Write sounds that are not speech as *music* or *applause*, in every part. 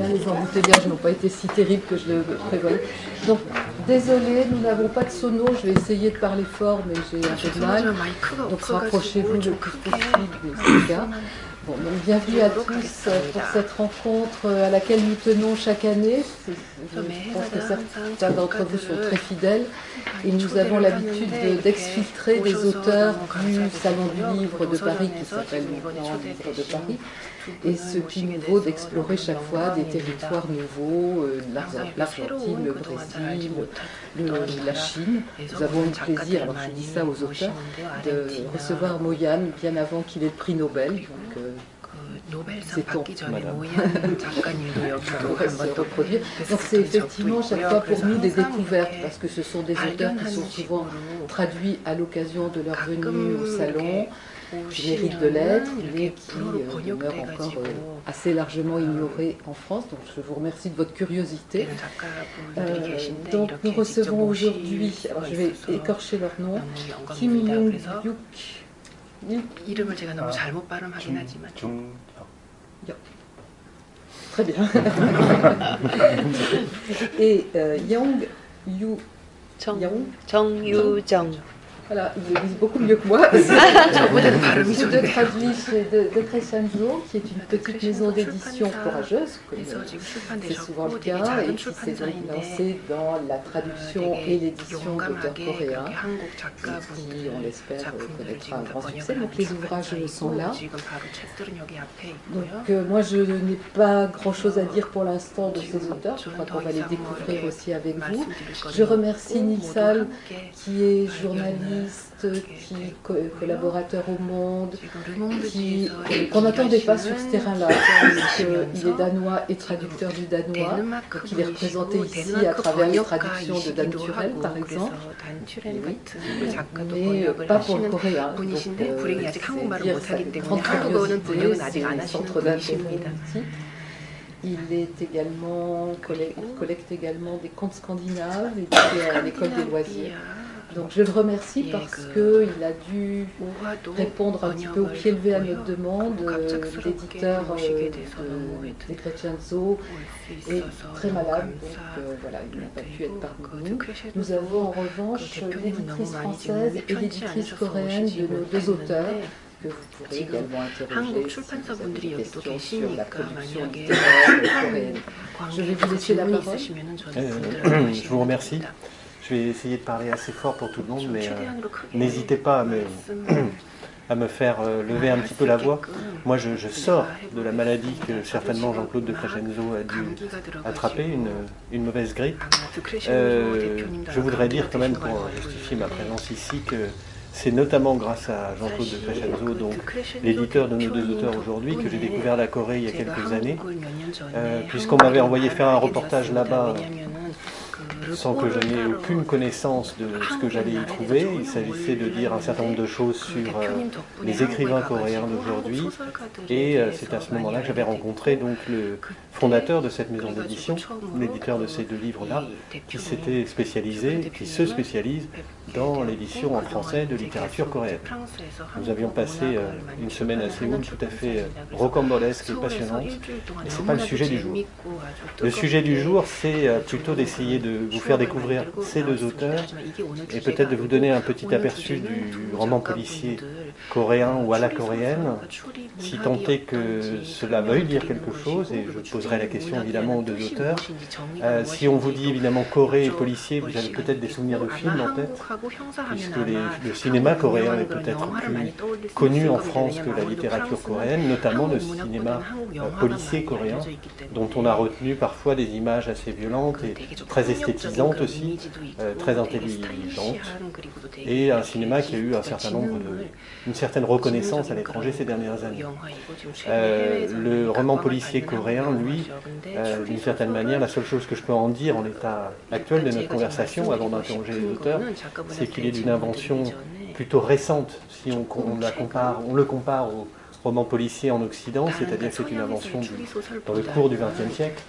bien, les embouteillages n'ont pas été si terribles que je le prévoyais. Donc, désolé, nous n'avons pas de sono. Je vais essayer de parler fort, mais j'ai un peu de mal. Donc, rapprochez-vous le plus possible Bon, donc bienvenue à tous pour cette rencontre à laquelle nous tenons chaque année. Je pense que certains d'entre vous sont très fidèles. Et nous avons l'habitude d'exfiltrer des auteurs du Salon du Livre de Paris qui s'appelle maintenant Livre de Paris. Et ce qui nous vaut d'explorer chaque fois des territoires nouveaux, euh, l'Argentine, le Brésil, la Chine. Nous avons le plaisir, alors je dis ça aux auteurs, de recevoir Moyan bien avant qu'il ait le prix Nobel. Donc, euh, c'est *laughs* Donc c'est effectivement chaque fois pour nous des découvertes parce que ce sont des auteurs qui sont souvent traduits à l'occasion de leur venue au salon qui méritent de l'être, mais qui euh, demeurent encore euh, assez largement ignorés en France. Donc je vous remercie de votre curiosité. Euh, donc nous recevons aujourd'hui, alors je vais écorcher leur nom, Kim Young-yuk. 이름을 제가 너무 잘못 발음하긴 하지만 Très bien. *laughs* Et euh, Yang Yu Chong, Chong Yu Jong. Voilà, ils le disent beaucoup mieux que moi. *laughs* De traduit de, de Crescenzo, qui est une petite maison d'édition courageuse, comme c'est souvent le cas, et qui s'est donc lancée dans la traduction et l'édition d'auteurs coréens, qui, on l'espère, connaîtra un grand succès. Donc les ouvrages sont là. Donc euh, moi, je n'ai pas grand-chose à dire pour l'instant de ces auteurs. Je crois qu'on va les découvrir aussi avec vous. Je remercie Nilsal, qui est journaliste qui collaborateur au Monde, qu'on n'attendait pas sur ce terrain-là, il est danois et traducteur du danois, qu'il est représenté ici à travers les traductions de Dan Turel, par exemple, mais pas pour le coréen. Donc, euh, centre d'intérêt il est également, collecte, également des contes scandinaves et à l'école des loisirs. Donc je le remercie parce qu'il a dû répondre un petit peu au pied levé à notre demande. L'éditeur euh, des Crescenzo est très malade, donc euh, voilà, il n'a pas pu être parmi nous. Nous avons en revanche l'éditrice française et l'éditrice coréenne de nos deux auteurs, que vous pourrez également interroger sur la production littéraire coréenne. Je vais vous laisser la parole. Euh, *coughs* je vous remercie. Je vais essayer de parler assez fort pour tout le monde, mais euh, n'hésitez pas à me, *clears throat* faire euh, lever un petit peu la voix. Moi, je, sors de la maladie que certainement Jean-Claude de Crescenzo a dû attraper, une, une mauvaise grippe. Euh, je voudrais dire quand même, pour justifier ma présence ici, que c'est notamment grâce à Jean-Claude de Crescenzo, donc l'éditeur de nos deux auteurs aujourd'hui, que j'ai découvert la Corée il y a quelques années, puisqu'on m'avait envoyé faire un reportage là-bas sans que je n'ai aucune connaissance de ce que j'allais y trouver. Il s'agissait de dire un certain nombre de choses sur euh, les écrivains coréens d'aujourd'hui. Et euh, c'est à ce moment-là que j'avais rencontré donc le fondateur de cette maison d'édition, l'éditeur de ces deux livres-là, qui s'était spécialisé, qui se spécialise dans l'édition en français de littérature coréenne. Nous avions passé euh, une semaine à Séoul tout à fait rocambolesque et passionnante, et ce n'est pas le sujet du jour. Le sujet du jour, c'est plutôt d'essayer de vous faire découvrir ces deux auteurs et peut-être de vous donner un petit aperçu du roman policier coréen ou à la coréenne, si tant est que cela veuille dire quelque chose, et je poserai la question évidemment aux deux auteurs. Euh, si on vous dit évidemment Corée et policier, vous avez peut-être des souvenirs de films en tête, puisque le cinéma coréen est peut-être plus connu en France que la littérature coréenne, notamment le cinéma euh, policier coréen, dont on a retenu parfois des images assez violentes et très esthétisantes aussi, euh, très intelligentes, et un cinéma qui a eu un certain nombre de, une certaine reconnaissance à l'étranger ces dernières années. Euh, le roman policier coréen, lui, euh, d'une certaine manière, la seule chose que je peux en dire en l'état actuel de notre conversation, avant d'interroger les auteurs, c'est qu'il est d'une invention plutôt récente, si on, la compare, on le compare au roman policier en Occident, c'est-à-dire que c'est une invention dans le cours du XXe siècle.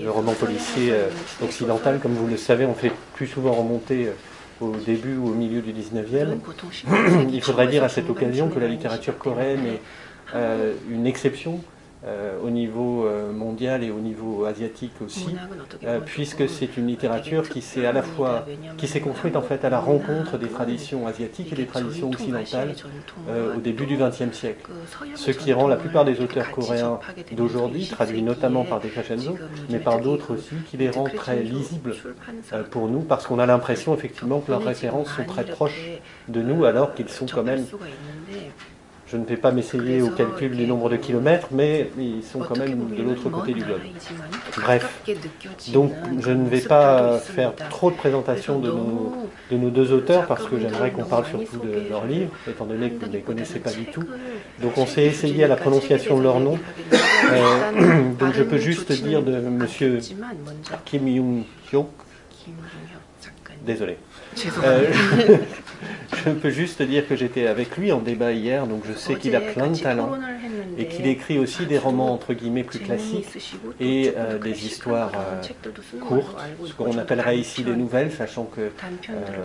Le roman policier euh, occidental, comme vous le savez, on fait plus souvent remonter au début ou au milieu du 19e. *coughs* Il faudrait dire à cette occasion que la littérature coréenne est euh, une exception. euh, au niveau euh, mondial et au niveau asiatique aussi, euh, puisque c'est une littérature qui s'est à la fois qui s'est construite en fait à la rencontre des traditions asiatiques et des traditions occidentales au début du XXe siècle. Ce qui rend la plupart des auteurs coréens d'aujourd'hui, traduits notamment par des Crescenzo, mais par d'autres aussi, qui les rend très lisibles pour nous, parce qu'on a l'impression effectivement que leurs références sont très proches de nous, alors qu'ils sont quand même je ne vais pas m'essayer au calcul du nombre de kilomètres, mais ils sont quand même de l'autre côté du globe. Bref, donc je ne vais pas faire trop de présentations de nos, de nos deux auteurs, parce que j'aimerais qu'on parle surtout de leurs livres, étant donné que vous ne les connaissez pas du tout. Donc on s'est essayé à la prononciation de leur nom. Euh, *coughs* donc je peux juste dire de M. Kim Young-hyuk, désolé. Euh, *laughs* je peux juste dire que j'étais avec lui en débat hier, donc je sais qu'il a plein de talents et qu'il écrit aussi des romans entre guillemets plus classiques et euh, des histoires euh, courtes, ce qu'on appellerait ici des nouvelles, sachant que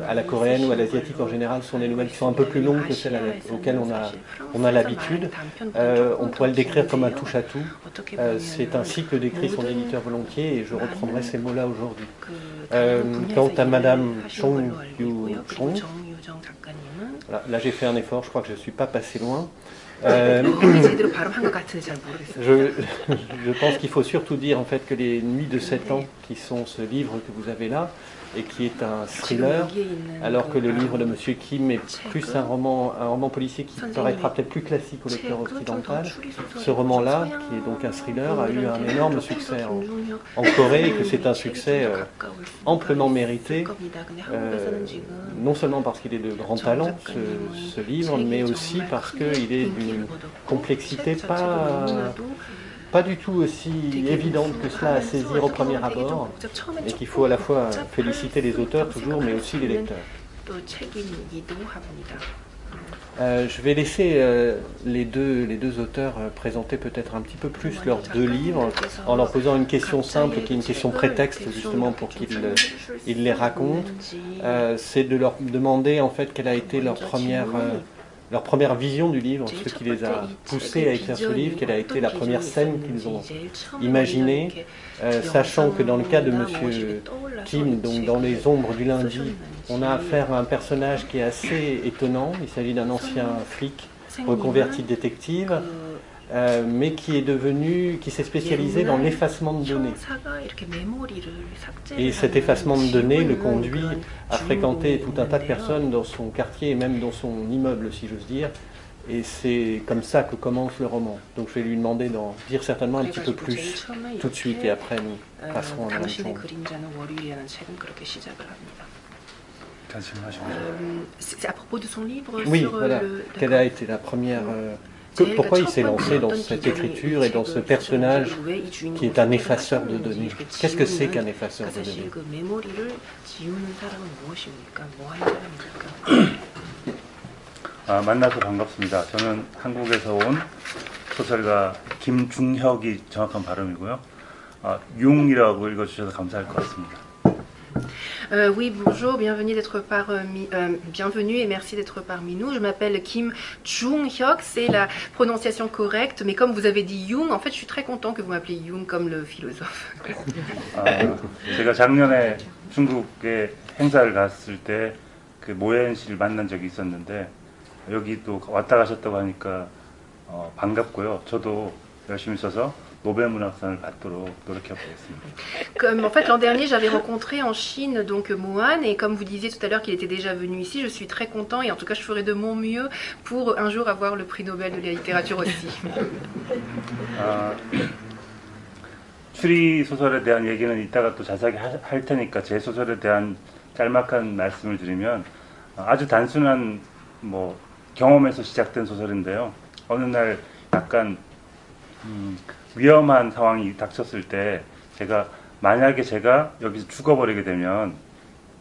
à la coréenne ou à l'asiatique en général, ce sont des nouvelles qui sont un peu plus longues que celles auxquelles on a, on a l'habitude. on pourrait le décrire comme un touche-à-tout. C'est un cycle décrit son éditeur volontiers et je reprendrai ces mots-là aujourd'hui. Quant à Madame Chong là, j'ai fait un effort, je crois que je ne suis pas passé loin. *laughs* Euh, je, *laughs* je, pense qu'il faut surtout dire en fait que les Nuits de 7 ans, qui sont ce livre que vous avez là, et qui est un thriller, alors que le livre de M. Kim est plus un roman, un roman policier qui paraîtra peut-être plus classique au lecteur occidental. Ce roman-là, qui est donc un thriller, a eu un énorme succès en, Corée et que c'est un succès euh, amplement mérité, euh, non seulement parce qu'il est de grand talent, ce, ce livre, mais aussi parce qu'il est d'une complexité pas pas du tout aussi évidente que cela à saisir au premier abord, et qu'il faut à la fois féliciter les auteurs toujours, mais aussi les lecteurs. Euh, je vais laisser euh, les, deux, les deux auteurs euh, présenter peut-être un petit peu plus leurs deux livres en leur posant une question simple qui est une question prétexte justement pour qu'ils ils les racontent. C'est de leur demander en fait quelle a été leur première leur première vision du livre, ce qui les a poussés à écrire ce livre, quelle a été la première scène qu'ils ont imaginée, euh, sachant que dans le cas de Monsieur Kim, donc dans Les Ombres du lundi, on a affaire à un personnage qui est assez étonnant. Il s'agit d'un ancien flic reconverti détective euh, mais qui est devenu, qui s'est spécialisé dans l'effacement de données. Et cet effacement de données le conduit à fréquenter tout un tas de personnes dans son quartier et même dans son immeuble, si j'ose dire. Et c'est comme ça que commence le roman. Donc je vais lui demander d'en dire certainement un petit peu plus tout de suite et après nous passerons à la C'est à propos de son livre Oui, voilà. Quelle a été la première pourquoi il s'est lancé dans cette écriture et dans ce personnage qui est un effaceur de données Qu'est-ce que c'est qu'un effaceur de données 아, 만나서 반갑습니다. 저는 한국에서 온 소설가 김중혁이 정확한 발음이고요. 아, 융이라고 읽어주셔서 감사할 것 같습니다. Euh, oui, bonjour, bienvenue d'être parmi, euh, bienvenue et merci d'être parmi nous. Je m'appelle Kim Jung Hyuk, c'est la prononciation correcte, mais comme vous avez dit Jung, en fait, je suis très content que vous m'appeliez Jung comme le philosophe. *laughs* 아, 제가 작년에 중국에 행사를 갔을 때그 모현 씨를 만난 적이 있었는데 여기 또 왔다 가셨다고 하니까 어, 반갑고요. 저도 열심히 써서 Comme en fait l'an dernier j'avais rencontré en Chine donc Mohan et comme vous disiez tout à l'heure qu'il était déjà venu ici, je suis très content et en tout cas je ferai de mon mieux pour un jour avoir le prix Nobel de la littérature aussi. *laughs* 아, 추리 소설에 대한 얘기는 이따가 또 자세하게 할 테니까 제 소설에 대한 짤막한 말씀을 드리면 아주 단순한 뭐 경험에서 시작된 소설인데요. 어느 날 약간 음, 위험한 상황이 닥쳤을 때 제가 만약에 제가 여기서 죽어버리게 되면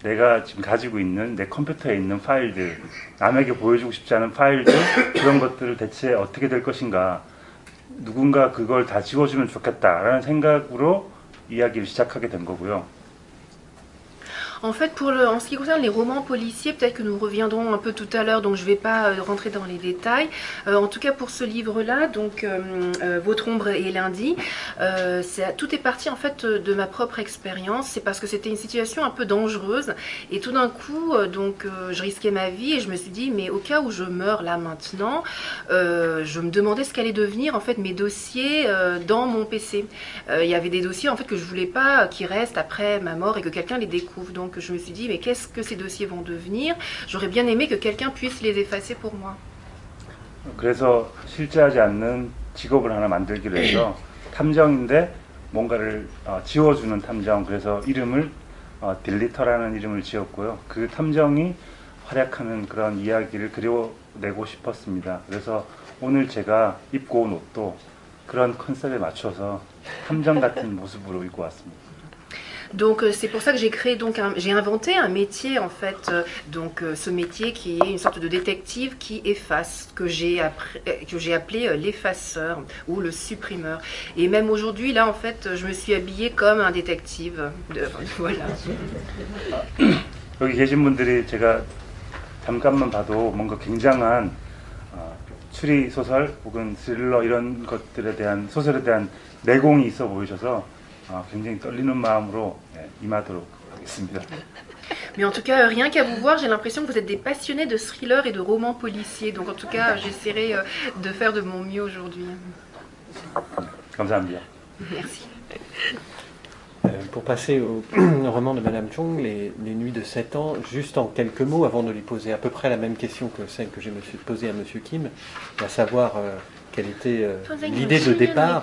내가 지금 가지고 있는 내 컴퓨터에 있는 파일들 남에게 보여주고 싶지 않은 파일들 *coughs* 그런 것들을 대체 어떻게 될 것인가 누군가 그걸 다 지워주면 좋겠다라는 생각으로 이야기를 시작하게 된 거고요. En fait, pour en ce qui concerne les romans policiers, peut-être que nous reviendrons un peu tout à l'heure, donc je ne vais pas euh, rentrer dans les détails. Euh, en tout cas, pour ce livre-là, donc euh, Votre ombre et lundi, tout est parti en fait de ma propre expérience. C'est parce que c'était une situation un peu dangereuse et tout d'un coup, donc je risquais ma vie et je me suis dit, mais au cas où je meurs là maintenant, je me demandais ce qu'allait devenir en fait mes dossiers dans mon PC. Il y avait des dossiers en fait que je voulais pas qui restent après ma mort et que quelqu'un les découvre. Je me suis dit, mais qu'est-ce que ces dossiers vont devenir J'aurais bien aimé que quelqu'un puisse les effacer pour moi. 그래서 실제하지 않는 직업을 하나 만들기로 해서 탐정인데 뭔가를 어, 지워주는 탐정 그래서 이름을 어, 딜리터라는 이름을 지었고요. 그 탐정이 활약하는 그런 이야기를 그려내고 싶었습니다. 그래서 오늘 제가 입고 온 옷도 그런 컨셉에 맞춰서 탐정 같은 모습으로 입고 왔습니다. Donc euh, c'est pour ça que j'ai créé donc j'ai inventé un métier en fait euh, donc euh, ce métier qui est une sorte de détective qui efface que j'ai que j'ai appelé l'effaceur ou le supprimeur et même aujourd'hui là en fait je me suis habillée comme un détective de, *laughs* voilà. 여기 계신 분들이 제가 잠깐만 봐도 뭔가 굉장한 어, 추리 소설 혹은 스릴러 이런 것들에 대한 소설에 대한 내공이 있어 보이셔서 *laughs* Mais en tout cas, rien qu'à vous voir, j'ai l'impression que vous êtes des passionnés de thrillers et de romans policiers. Donc en tout cas, j'essaierai euh, de faire de mon mieux aujourd'hui. Merci. Euh, pour passer au, *clears throat* roman de Madame Chung, les, Nuits de 7 ans, juste en quelques mots, avant de lui poser à peu près la même question que celle que j'ai posée à Monsieur Kim, à savoir euh, quelle était euh, l'idée de départ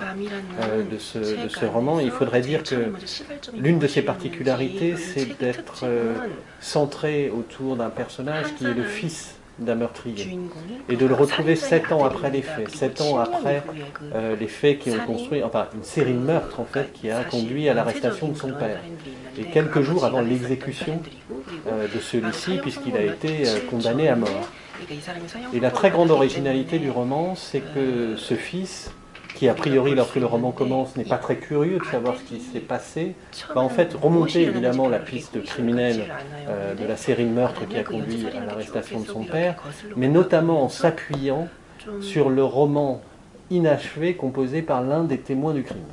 euh, de, ce, de, ce, roman. Il faudrait dire que l'une de ses particularités, c'est d'être euh, centré autour d'un personnage qui est le fils d'un meurtrier et de le retrouver sept ans après les faits, sept ans après les faits qui ont construit, enfin une série de meurtres en fait qui a conduit à l'arrestation de son père et quelques jours avant l'exécution de celui-ci puisqu'il a été condamné à mort. Et la très grande originalité du roman, c'est que ce fils, qui a priori, lorsque le roman commence, n'est pas très curieux de savoir ce qui s'est passé, va en fait remonter évidemment la piste criminelle euh, de la série de meurtres qui a conduit à l'arrestation de son père, mais notamment en s'appuyant sur le roman inachevé composé par l'un des témoins du crime.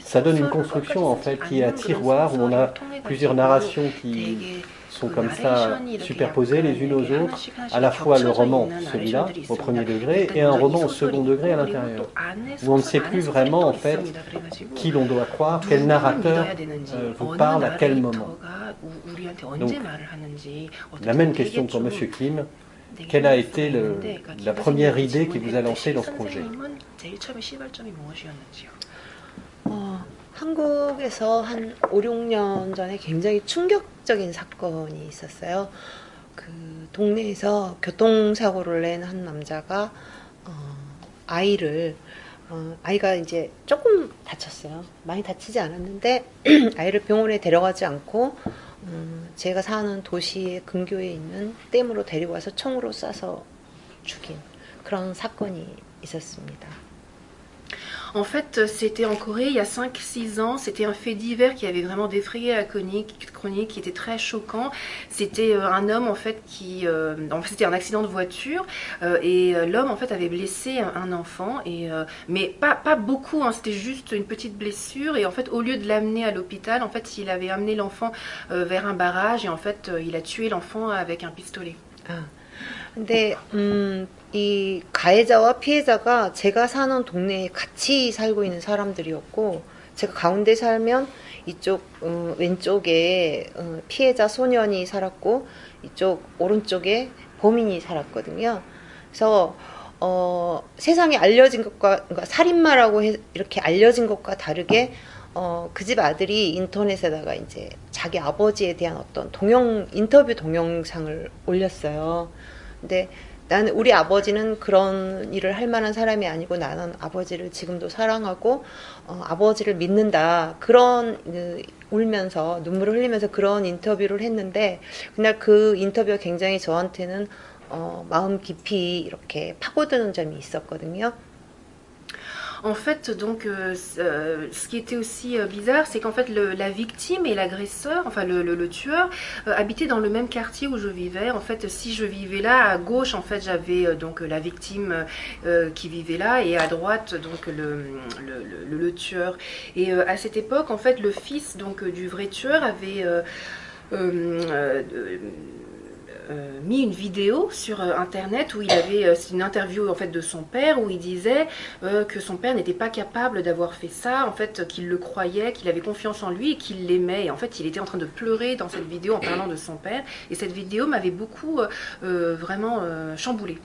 Ça donne une construction en fait qui est à tiroir où on a plusieurs narrations qui sont comme ça superposées les unes aux autres, à la fois le roman, celui-là, au premier degré, et un roman au second degré à l'intérieur, où on ne sait plus vraiment en fait qui l'on doit croire, quel narrateur euh, vous parle à quel moment. La même question pour M. Kim. Quelle a été la première idée qui vous a lancé dans ce projet? 한국에서 한 5, 6년 전에 굉장히 충격적인 사건이 있었어요. 그 동네에서 교통사고를 낸 한 남자가 어, 아이를 어, 아이가 이제 조금 다쳤어요. 많이 다치지 않았는데 *clears throat* 아이를 병원에 데려가지 않고 음, 제가 사는 도시의 근교에 있는 댐으로 데리고 와서 총으로 쏴서 죽인 그런 사건이 있었습니다. En fait, c'était en Corée il y a 5-6 ans. C'était un fait divers qui avait vraiment défrayé la chronique, qui était très choquant. C'était euh, un homme en fait qui, euh, en fait, c'était un accident de voiture euh, et l'homme en fait avait blessé un, enfant et mais pas pas beaucoup. Hein, c'était juste une petite blessure et en fait au lieu de l'amener à l'hôpital, en fait, il avait amené l'enfant vers un barrage et en fait, il a tué l'enfant avec un pistolet. Ah. 이 가해자와 피해자가 제가 사는 동네에 같이 살고 있는 사람들이었고 제가 가운데 살면 이쪽 어, 왼쪽에 어, 피해자 소년이 살았고 이쪽 오른쪽에 범인이 살았거든요. 그래서 어, 세상에 알려진 것과 그러니까 살인마라고 해, 이렇게 알려진 것과 다르게 어, 그 집 아들이 인터넷에다가 이제 자기 아버지에 대한 어떤 동영 인터뷰 동영상을 올렸어요. 근데 나는 우리 아버지는 그런 일을 할 만한 사람이 아니고 나는 아버지를 지금도 사랑하고 어, 아버지를 믿는다 그런 그, 울면서 눈물을 흘리면서 그런 인터뷰를 했는데 그날 그 인터뷰가 굉장히 저한테는 어, 마음 깊이 이렇게 파고드는 점이 있었거든요. En fait, donc, euh, euh, ce qui était aussi euh, bizarre, c'est qu'en fait, la victime et l'agresseur, enfin le, tueur, habitaient dans le même quartier où je vivais. En fait, si je vivais là, à gauche, en fait, j'avais donc la victime qui vivait là, et à droite, donc le, le tueur. Et à cette époque, en fait, le fils donc du vrai tueur avait euh, mis une vidéo sur euh, internet où il avait euh, une interview en fait de son père où il disait que son père n'était pas capable d'avoir fait ça, en fait qu'il le croyait, qu'il avait confiance en lui et qu'il l'aimait. Et en fait, il était en train de pleurer dans cette vidéo en parlant de son père. Et cette vidéo m'avait beaucoup vraiment chamboulé.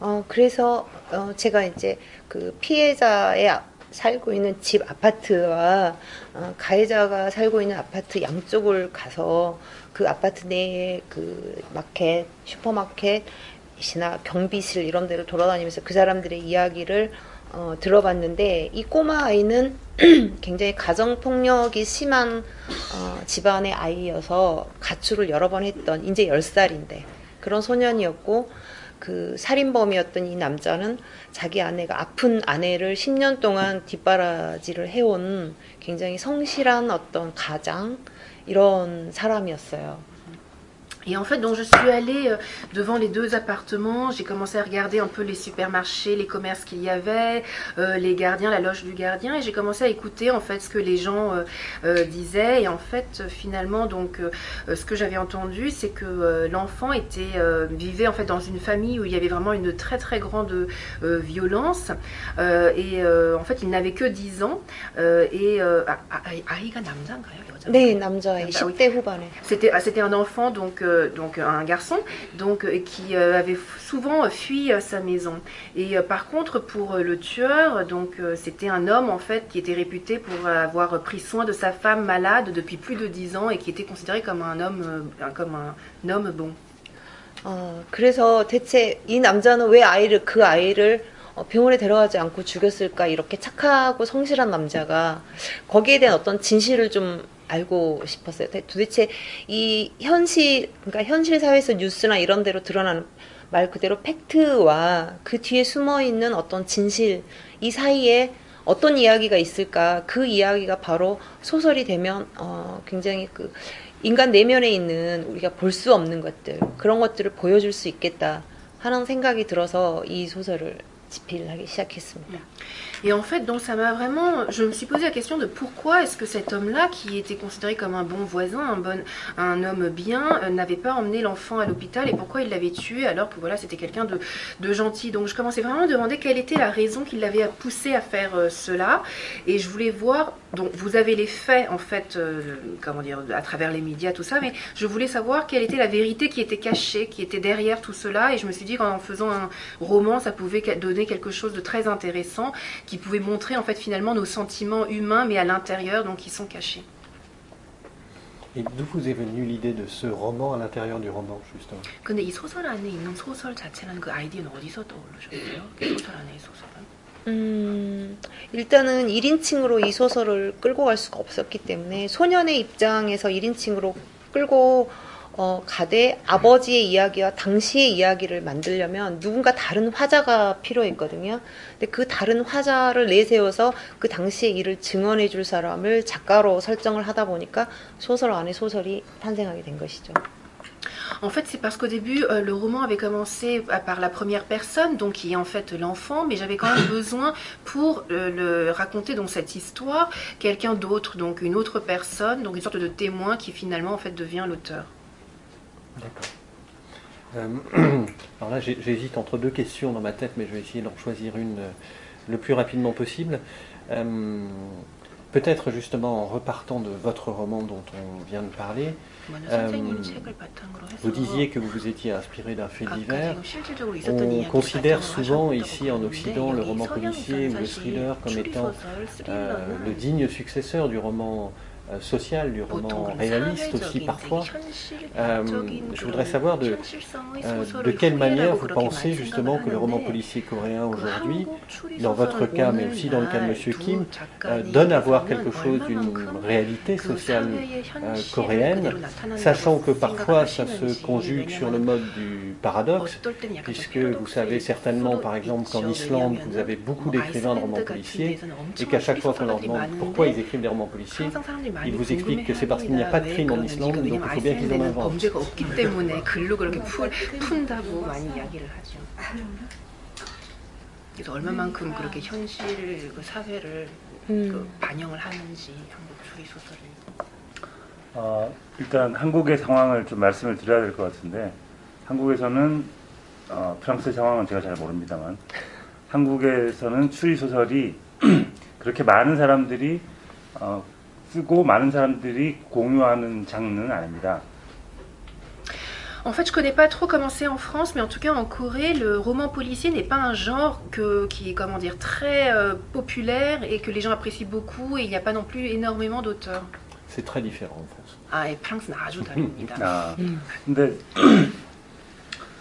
어, 그래서 어, 제가 이제 그 피해자의 살고 있는 집 아파트와 어, 가해자가 살고 있는 아파트 양쪽을 가서 그 아파트 내에 그 마켓, 슈퍼마켓이나 경비실 이런 데를 돌아다니면서 그 사람들의 이야기를 어, 들어봤는데 이 꼬마 아이는 *clears throat* 굉장히 가정 폭력이 심한 어, 집안의 아이여서 가출을 여러 번 했던 이제 10살인데 그런 소년이었고 그 살인범이었던 이 남자는 자기 아내가 아픈 아내를 10년 동안 뒷바라지를 해온 굉장히 성실한 어떤 가장 이런 사람이었어요. Et en fait, donc je suis allée euh, devant les deux appartements, j'ai commencé à regarder un peu les supermarchés, les commerces qu'il y avait, euh, les gardiens, la loge du gardien, et j'ai commencé à écouter en fait ce que les gens euh, disaient. Et en fait, finalement, donc ce que j'avais entendu, c'est que l'enfant était vivait en fait dans une famille où il y avait vraiment une très très grande violence. et en fait, il n'avait que 10 ans. et c'était c'était un enfant donc donc un garçon donc qui euh, avait souvent fui euh, sa maison. Et euh, par contre pour le tueur donc c'était un homme en fait qui était réputé pour avoir pris soin de sa femme malade depuis plus de dix ans et qui était considéré comme un homme comme un homme bon. 어, 그래서 대체 이 남자는 왜 아이를 그 아이를 병원에 데려가지 않고 죽였을까 이렇게 착하고 성실한 남자가 거기에 대한 어떤 진실을 좀 알고 싶었어요. 도대체 이 현실, 그러니까 현실 사회에서 뉴스나 이런 데로 드러나는 말 그대로 팩트와 그 뒤에 숨어 있는 어떤 진실, 이 사이에 어떤 이야기가 있을까? 그 이야기가 바로 소설이 되면 어, 굉장히 그 인간 내면에 있는 우리가 볼 수 없는 것들 그런 것들을 보여줄 수 있겠다 하는 생각이 들어서 이 소설을 집필하기 시작했습니다. Et en fait, donc ça m'a vraiment. Je me suis posé la question de pourquoi est-ce que cet homme-là, qui était considéré comme un bon voisin, un, bon, un homme bien, euh, n'avait pas emmené l'enfant à l'hôpital et pourquoi il l'avait tué alors que voilà, c'était quelqu'un de, gentil. Donc je commençais vraiment à me demander quelle était la raison qui l'avait poussé à faire euh, cela. Et je voulais voir. Donc vous avez les faits en fait, euh, comment dire, à travers les médias, tout ça, mais je voulais savoir quelle était la vérité qui était cachée, qui était derrière tout cela. Et je me suis dit qu'en faisant un roman, ça pouvait donner quelque chose de très intéressant qui pouvait montrer en fait finalement nos sentiments humains mais à l'intérieur donc qui sont cachés. Et d'où vous est venue l'idée de ce roman à l'intérieur du roman justement 근데 이 소설 안에 있는 소설 자체라는 그 아이디어는 어디서 떠오르셨어요? 소설 안에 이 소설은? 음, 일단은 1인칭으로 이 소설을 끌고 갈 수가 없었기 때문에 소년의 입장에서 1인칭으로 끌고 어, 가되 아버지의 이야기와 당시의 이야기를 만들려면 누군가 다른 화자가 필요했거든요. 근데 그 다른 화자를 내세워서 그 당시의 일을 증언해 줄 사람을 작가로 설정을 하다 보니까 소설 안에 소설이 탄생하게 된 것이죠. En fait, c'est parce qu'au début, euh, le roman avait commencé par la première personne, donc qui est en fait l'enfant, mais j'avais quand même besoin pour euh, le raconter donc cette histoire, quelqu'un d'autre, donc une autre personne, donc une sorte de témoin qui finalement en fait devient l'auteur. D'accord. Euh, *clears throat* alors là, j'hésite entre deux questions dans ma tête, mais je vais essayer d'en choisir une euh, le plus rapidement possible. Euh, peut-être justement en repartant de votre roman dont on vient de parler, vous disiez que vous vous étiez inspiré d'un fait divers. On considère souvent ici en Occident le roman policier ou le thriller comme étant le digne successeur du roman social, du roman réaliste aussi parfois. Euh, je voudrais savoir de, euh, de quelle manière vous pensez justement que le roman policier coréen aujourd'hui, dans votre cas, mais aussi dans le cas de M. Kim, donne à voir quelque chose d'une réalité sociale coréenne, sachant que parfois ça se conjugue sur le mode du paradoxe, puisque vous savez certainement par exemple qu'en Islande vous avez beaucoup d'écrivains de romans policiers et qu'à chaque fois qu'on leur demande pourquoi ils écrivent des romans policiers, ils vous expliquent que c'est parce qu'il n'y a pas de crime en Islande, donc il faut bien qu'ils en inventent. 그래서 얼마만큼 그렇게 현실 그 사회를 그 반영을 하는지 한국 추리 소설을. 어, 일단 한국의 상황을 좀 말씀을 드려야 될 것 같은데 한국에서는 어, 프랑스 상황은 제가 잘 모릅니다만 한국에서는 추리 소설이 *clears throat* 그렇게 많은 사람들이 어, 쓰고 많은 사람들이 공유하는 장르는 아닙니다. En fait, je connais pas trop comment c'est en France, mais en tout cas en Corée, le roman policier n'est pas un genre que, qui est comment dire très euh, populaire et que les gens apprécient beaucoup. Et il n'y a pas non plus énormément d'auteurs. C'est très différent en France. Ah, et 프랑스는 아주 다릅니다. 아, 근데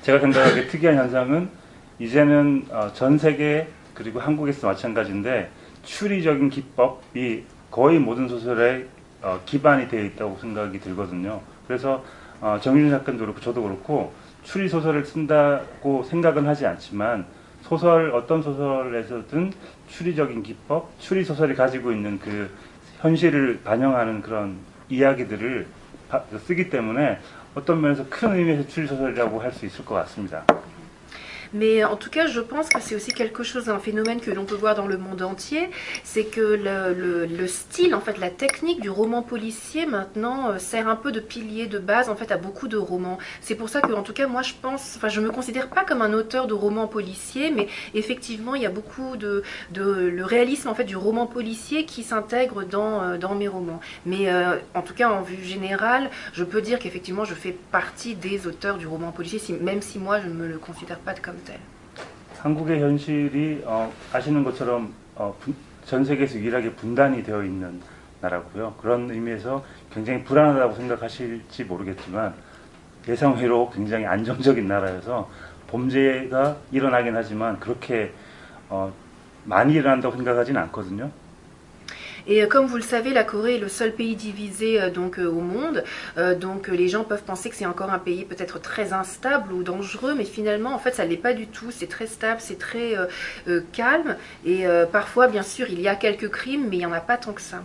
제가 생각하기에 특이한 현상은 이제는 어, 전 세계 그리고 한국에서 마찬가지인데 추리적인 기법이 거의 모든 소설에 어, 기반이 되어 있다고 생각이 들거든요. 그래서 어, 정윤 작가도 그렇고 저도 그렇고 추리 소설을 쓴다고 생각은 하지 않지만 소설 어떤 소설에서든 추리적인 기법, 추리 소설이 가지고 있는 그 현실을 반영하는 그런 이야기들을 쓰기 때문에 어떤 면에서 큰 의미에서 추리 소설이라고 할 수 있을 것 같습니다. Mais en tout cas, je pense que c'est aussi quelque chose, un phénomène que l'on peut voir dans le monde entier, c'est que le, le, style, en fait, la technique du roman policier maintenant euh, sert un peu de pilier de base en fait à beaucoup de romans. C'est pour ça que, en tout cas, moi, je pense, enfin, je me considère pas comme un auteur de romans policiers, mais effectivement, il y a beaucoup de, de le réalisme en fait du roman policier qui s'intègre dans, euh, dans mes romans. Mais euh, en tout cas, en vue générale, je peux dire qu'effectivement, je fais partie des auteurs du roman policier, même si moi, je ne me le considère pas comme 때. 한국의 현실이 어, 아시는 것처럼 어, 분, 전 세계에서 유일하게 분단이 되어 있는 나라고요. 그런 의미에서 굉장히 불안하다고 생각하실지 모르겠지만 예상외로 굉장히 안정적인 나라여서 범죄가 일어나긴 하지만 그렇게 어, 많이 일어난다고 생각하지는 않거든요. Et euh, comme vous le savez, la Corée est le seul pays divisé euh, donc euh, au monde. donc les gens peuvent penser que c'est encore un pays peut-être très instable ou dangereux, mais finalement, en fait, ça l'est pas du tout. C'est très stable, c'est très calme. Et parfois, bien sûr, il y a quelques crimes, mais il y en a pas tant que ça.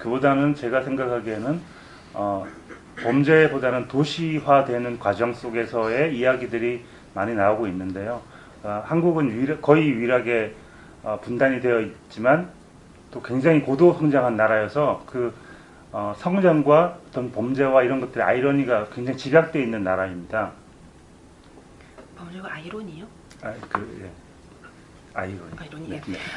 그보다는 제가 생각하기에는 어, 범죄보다는 도시화되는 과정 속에서의 이야기들이 많이 나오고 있는데요. 어, 한국은 유일, 거의 유일하게 어, 분단이 되어 있지만 또 굉장히 고도 성장한 나라여서 그 어, 성장과 어떤 범죄와 이런 것들의 아이러니가 굉장히 집약되어 있는 나라입니다. 범죄가 아이러니요? 아, 그, 예.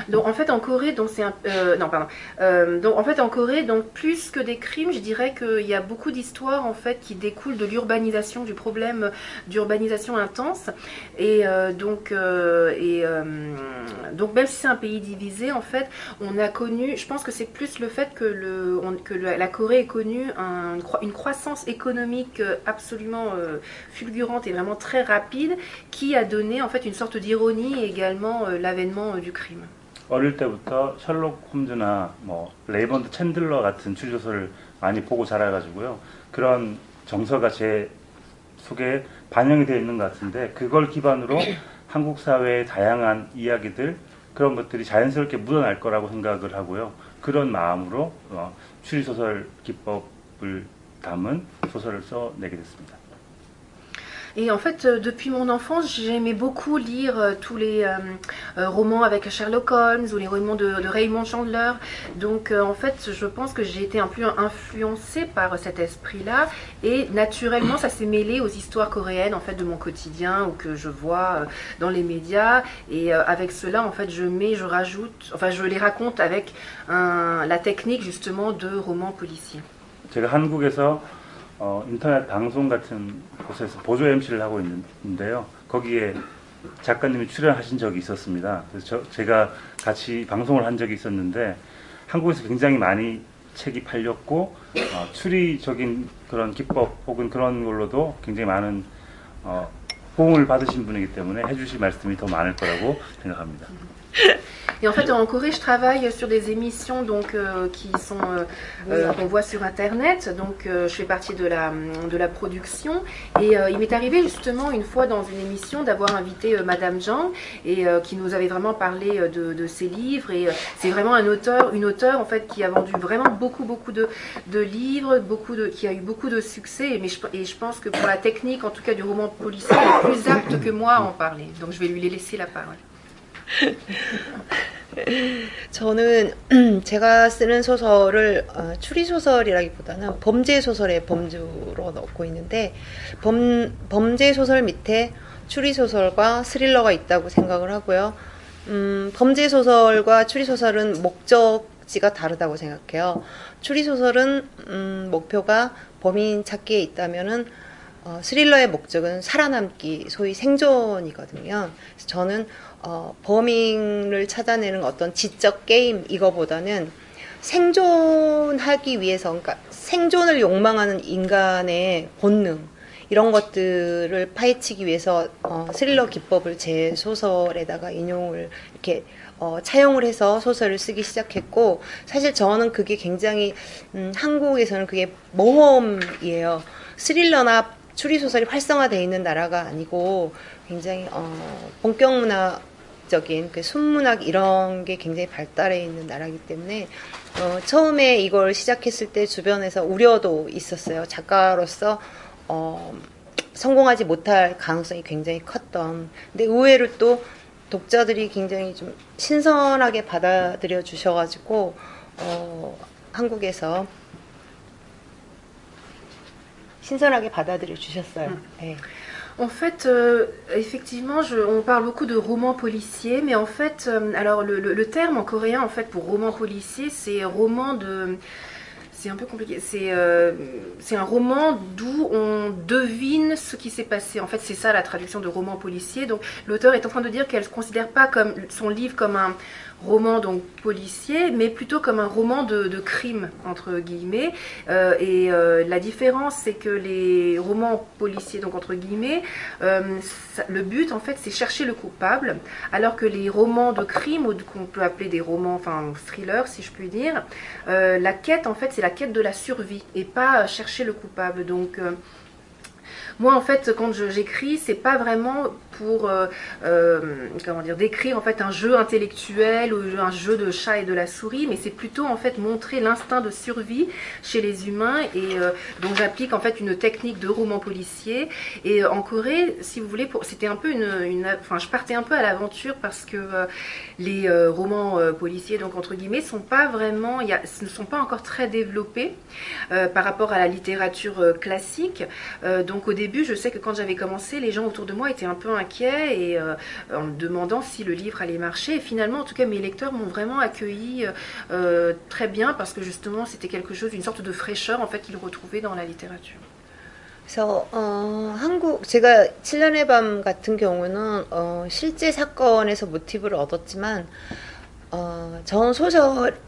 Donc en fait en Corée, donc c'est un, euh, non pardon. Euh, donc en fait en Corée, donc plus que des crimes, je dirais qu'il y a beaucoup d'histoires en fait qui découlent de l'urbanisation, du problème d'urbanisation intense. Et euh, donc et donc même si c'est un pays divisé, en fait, on a connu, je pense que c'est plus le fait que le que la Corée ait connu une croissance économique absolument fulgurante et vraiment très rapide, qui a donné en fait une sorte d'ironie également l'avènement du crime. 어릴 때부터 셜록 홈즈나 뭐 레이번드 챈들러 같은 추리소설을 많이 보고 자라가지고요. 그런 정서가 제 속에 반영이 되어 있는 것 같은데 그걸 기반으로 *clears throat* 한국 사회의 다양한 이야기들 그런 것들이 자연스럽게 묻어날 거라고 생각을 하고요. 그런 마음으로 어, 추리소설 기법을 담은 소설을 써내게 됐습니다. Et en fait, euh, depuis mon enfance, j'aimais beaucoup lire euh, tous les euh, romans avec Sherlock Holmes ou les romans de, Raymond Chandler. Donc, en fait, je pense que j'ai été un peu influencée par cet esprit-là. Et naturellement, ça s'est mêlé aux histoires coréennes, en fait, de mon quotidien ou que je vois dans les médias. Et avec cela, en fait, je mets, je rajoute, enfin, je les raconte avec la technique, justement, de romans policiers. 어, 인터넷 방송 같은 곳에서 보조 MC를 하고 있는데요. 거기에 작가님이 출연하신 적이 있었습니다. 그래서 저, 제가 같이 방송을 한 적이 있었는데 한국에서 굉장히 많이 책이 팔렸고 어, 추리적인 그런 기법 혹은 그런 걸로도 굉장히 많은 어, 호응을 받으신 분이기 때문에 해주실 말씀이 더 많을 거라고 생각합니다. *laughs* Et en fait, en Corée, je travaille sur des émissions donc euh, qui sont euh, euh, qu'on voit sur Internet. Donc, je fais partie de la de la production. Et il m'est arrivé justement une fois dans une émission d'avoir invité Madame Zhang et qui nous avait vraiment parlé de, de ses livres. Et c'est vraiment un auteur, une auteure en fait qui a vendu vraiment beaucoup beaucoup de, de livres, beaucoup de, qui a eu beaucoup de succès. Mais je, et je pense que pour la technique, en tout cas du roman policier, elle est plus apte que moi à en parler. Donc, je vais lui laisser la parole. *laughs* 저는 *clears throat* 제가 쓰는 소설을 어, 추리 소설이라기보다는 범죄 소설의 범주로 넣고 있는데 범, 범죄 소설 밑에 추리 소설과 스릴러가 있다고 생각을 하고요. 음, 범죄 소설과 추리 소설은 목적지가 다르다고 생각해요. 추리 소설은 음, 목표가 범인 찾기에 있다면은 어, 스릴러의 목적은 살아남기, 소위 생존이거든요. 저는 어, 범인을 찾아내는 어떤 지적 게임 이거보다는 생존하기 위해서, 그러니까 생존을 욕망하는 인간의 본능 이런 것들을 파헤치기 위해서 어, 스릴러 기법을 제 소설에다가 인용을 이렇게 어, 차용을 해서 소설을 쓰기 시작했고 사실 저는 그게 굉장히 음, 한국에서는 그게 모험이에요. 스릴러나 추리 소설이 활성화되어 있는 나라가 아니고 굉장히 어, 본격 문화 적인 그 순문학 이런 게 굉장히 발달해 있는 나라이기 때문에 어, 처음에 이걸 시작했을 때 주변에서 우려도 있었어요. 작가로서 어, 성공하지 못할 가능성이 굉장히 컸던. 근데 의외로 또 독자들이 굉장히 좀 신선하게 받아들여 주셔가지고 어, 한국에서 신선하게 받아들여 주셨어요. 음. 네. En fait, euh, effectivement, on parle beaucoup de romans policiers, mais en fait, euh, alors le, terme en coréen, en fait, pour roman policier, c'est roman de. C'est un peu compliqué. C'est euh, un roman d'où on devine ce qui s'est passé. En fait, c'est ça la traduction de roman policier. Donc, l'auteur est en train de dire qu'elle ne considère pas comme son livre comme un roman donc policier, mais plutôt comme un roman de, crime entre guillemets. Euh, et euh, la différence, c'est que les romans policiers donc entre guillemets, euh, le but en fait, c'est chercher le coupable, alors que les romans de crime ou qu'on peut appeler des romans, enfin thrillers si je puis dire, la quête en fait, c'est la quête de la survie et pas chercher le coupable. Donc moi, en fait, quand j'écris, c'est pas vraiment pour euh, euh, comment dire décrire en fait un jeu intellectuel ou un jeu de chat et de la souris, mais c'est plutôt en fait montrer l'instinct de survie chez les humains et euh, donc j'applique en fait une technique de roman policier. Et en Corée, si vous voulez, c'était un peu une, enfin je partais un peu à l'aventure parce que les romans policiers donc entre guillemets sont pas vraiment, y ne sont pas encore très développés par rapport à la littérature classique. donc au début, je sais que quand j'avais commencé, les gens autour de moi étaient un peu inquiet et euh, en me demandant si le livre allait marcher. Et finalement, en tout cas, mes lecteurs m'ont vraiment accueilli euh, très bien parce que justement, c'était quelque chose, une sorte de fraîcheur en fait qu'ils retrouvaient dans la littérature. 그래서 어, 한국 제가 7년의 밤 같은 경우는 어, 실제 사건에서 모티브를 얻었지만 어, 전 소설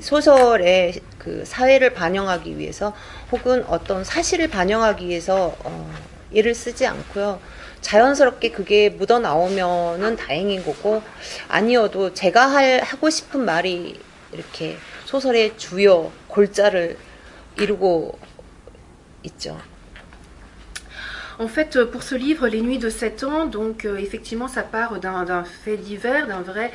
소설의 그 사회를 반영하기 위해서 혹은 어떤 사실을 반영하기 위해서 어, 예를 쓰지 않고요. 자연스럽게 그게 묻어 나오면은 다행인 거고 아니어도 제가 할 하고 싶은 말이 이렇게 소설의 주요 골자를 이루고 있죠. En fait, pour ce livre, Les Nuits de 7 ans, donc euh, effectivement, ça part d'un fait divers, d'un vrai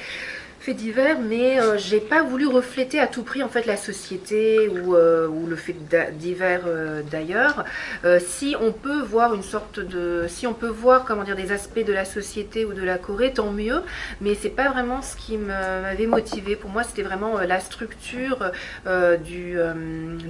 divers, mais euh, j'ai pas voulu refléter à tout prix en fait la société ou, euh, le fait divers euh, d'ailleurs. si on peut voir une sorte de, si on peut voir comment dire des aspects de la société ou de la Corée, tant mieux. Mais c'est pas vraiment ce qui m'avait motivé. Pour moi, c'était vraiment la structure du,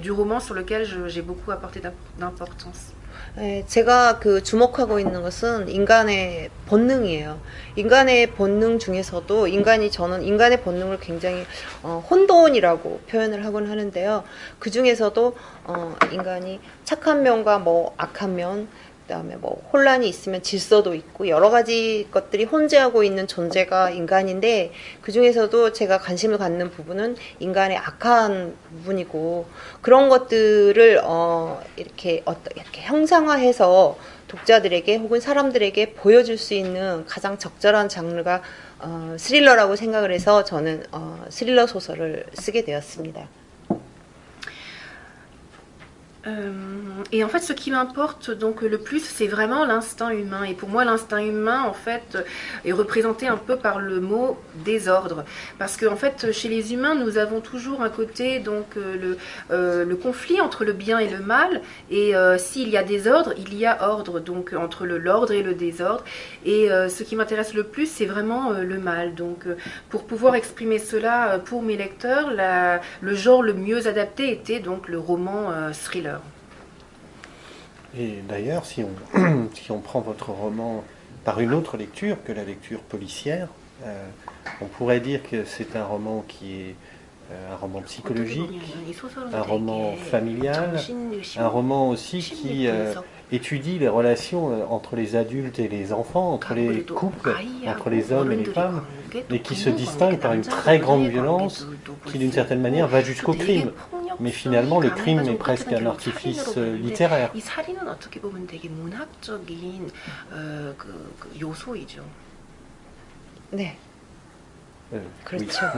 du roman sur lequel j'ai beaucoup apporté d'importance. 네, 제가 그 주목하고 있는 것은 인간의 본능이에요. 인간의 본능 중에서도 인간이 저는 인간의 본능을 굉장히 어, 혼돈이라고 표현을 하곤 하는데요. 그 중에서도 어, 인간이 착한 면과 뭐 악한 면 그다음에 뭐 혼란이 있으면 질서도 있고 여러 가지 것들이 혼재하고 있는 존재가 인간인데 그 중에서도 제가 관심을 갖는 부분은 인간의 악한 부분이고 그런 것들을 어 이렇게 어떤 이렇게 형상화해서 독자들에게 혹은 사람들에게 보여줄 수 있는 가장 적절한 장르가 어, 스릴러라고 생각을 해서 저는 어, 스릴러 소설을 쓰게 되었습니다. Euh, et en fait, ce qui m'importe donc le plus, c'est vraiment l'instinct humain. Et pour moi, l'instinct humain, en fait, est représenté un peu par le mot désordre, parce qu'en en fait, chez les humains, nous avons toujours un côté donc euh, le, euh, le conflit entre le bien et le mal. Et s'il y a désordre, il y a ordre, donc entre l'ordre et le désordre. Et ce qui m'intéresse le plus, c'est vraiment le mal. Donc, pour pouvoir exprimer cela pour mes lecteurs, le genre le mieux adapté était donc le roman thriller. Et d'ailleurs, si on, *clears throat* si on prend votre roman par une autre lecture que la lecture policière, euh, on pourrait dire que c'est un roman qui est euh, un roman psychologique, un roman familial, un roman aussi qui euh, étudie les relations entre les adultes et les enfants, entre les couples, entre les hommes et les femmes, et qui se distingue par une très grande violence qui d'une certaine manière va jusqu'au crime. Mais finalement, le crime est presque un artifice littéraire. 네. 네, 그렇죠. *laughs*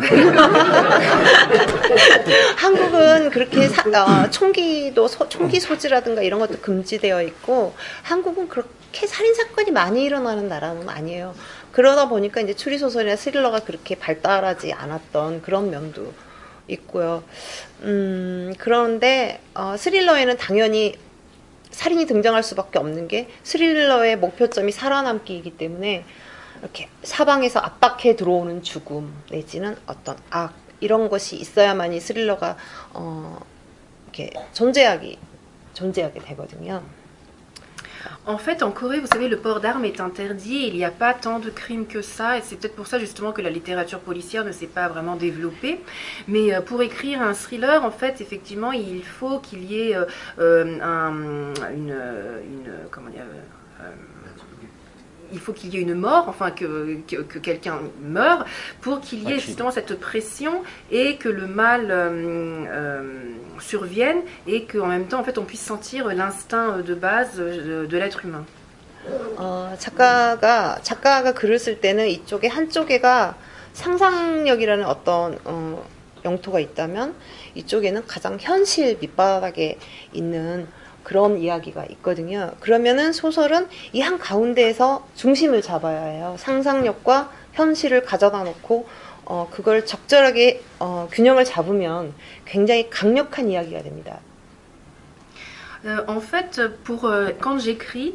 한국은 그렇게 사, 어, 총기도 소, 총기 소지라든가 이런 것도 금지되어 있고 한국은 그렇게 살인 사건이 많이 일어나는 나라는 아니에요. 그러다 보니까 이제 추리 소설이나 스릴러가 그렇게 발달하지 않았던 그런 면도 있고요. 음, 그런데 어, 스릴러에는 당연히 살인이 등장할 수밖에 없는 게 스릴러의 목표점이 살아남기이기 때문에 이렇게 사방에서 압박해 들어오는 죽음 내지는 어떤 악 이런 것이 있어야만이 스릴러가 어, 이렇게 존재하기 존재하게 되거든요. En fait, en Corée, vous savez, le port d'armes est interdit. Il n'y a pas tant de crimes que ça. Et c'est peut-être pour ça, justement, que la littérature policière ne s'est pas vraiment développée. Mais euh, pour écrire un thriller, en fait, effectivement, il faut qu'il y ait euh, euh, un, une, une, Comment dire il faut qu'il y ait une mort, enfin que, que, quelqu'un meure, pour qu'il y ait justement cette pression et que le mal euh, euh, survienne et qu'en même temps en fait on puisse sentir l'instinct de base de, de l'être humain. 어, 작가가 작가가 글을 쓸 때는 이쪽에 한쪽에가 상상력이라는 어떤 어, 영토가 있다면 이쪽에는 가장 현실 밑바닥에 있는 그런 이야기가 있거든요. 그러면은 소설은 이 한 가운데에서 중심을 잡아야 해요. 상상력과 현실을 가져다 놓고 어, 그걸 적절하게 어, 균형을 잡으면 굉장히 강력한 이야기가 됩니다. Euh, en fait, pour euh, quand j'écris,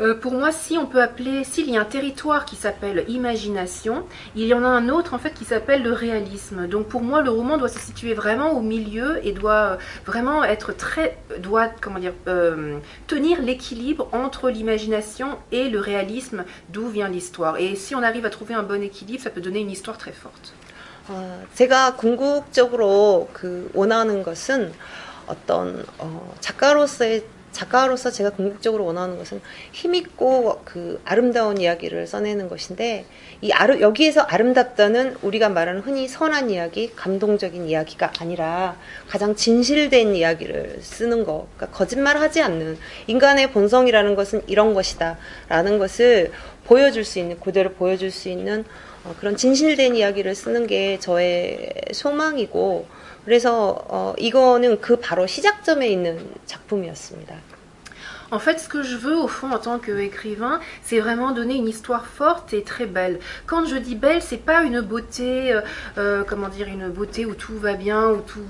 Euh, pour moi, si on peut appeler, s'il y a un territoire qui s'appelle imagination, il y en a un autre en fait qui s'appelle le réalisme. Donc pour moi, le roman doit se situer vraiment au milieu et doit euh, vraiment être très, doit comment dire, euh, tenir l'équilibre entre l'imagination et le réalisme, d'où vient l'histoire. Et si on arrive à trouver un bon équilibre, ça peut donner une histoire très forte. 어, 제가 궁극적으로 그 원하는 것은 어떤 어, 작가로서의 작가로서 제가 궁극적으로 원하는 것은 힘있고 그 아름다운 이야기를 써내는 것인데 이 아르, 여기에서 아름답다는 우리가 말하는 흔히 선한 이야기, 감동적인 이야기가 아니라 가장 진실된 이야기를 쓰는 거. 그러니까 거짓말하지 않는 인간의 본성이라는 것은 이런 것이다 라는 것을 보여줄 수 있는 그대로 보여줄 수 있는 어, 그런 진실된 이야기를 쓰는 게 저의 소망이고 그래서 어, 이거는 그 바로 시작점에 있는 작품이었습니다. En fait, ce que je veux au fond en tant qu'écrivain, c'est vraiment donner une histoire forte et très belle. Quand je dis belle, c'est pas une beauté, euh, euh, comment dire, une beauté où tout va bien, où tout,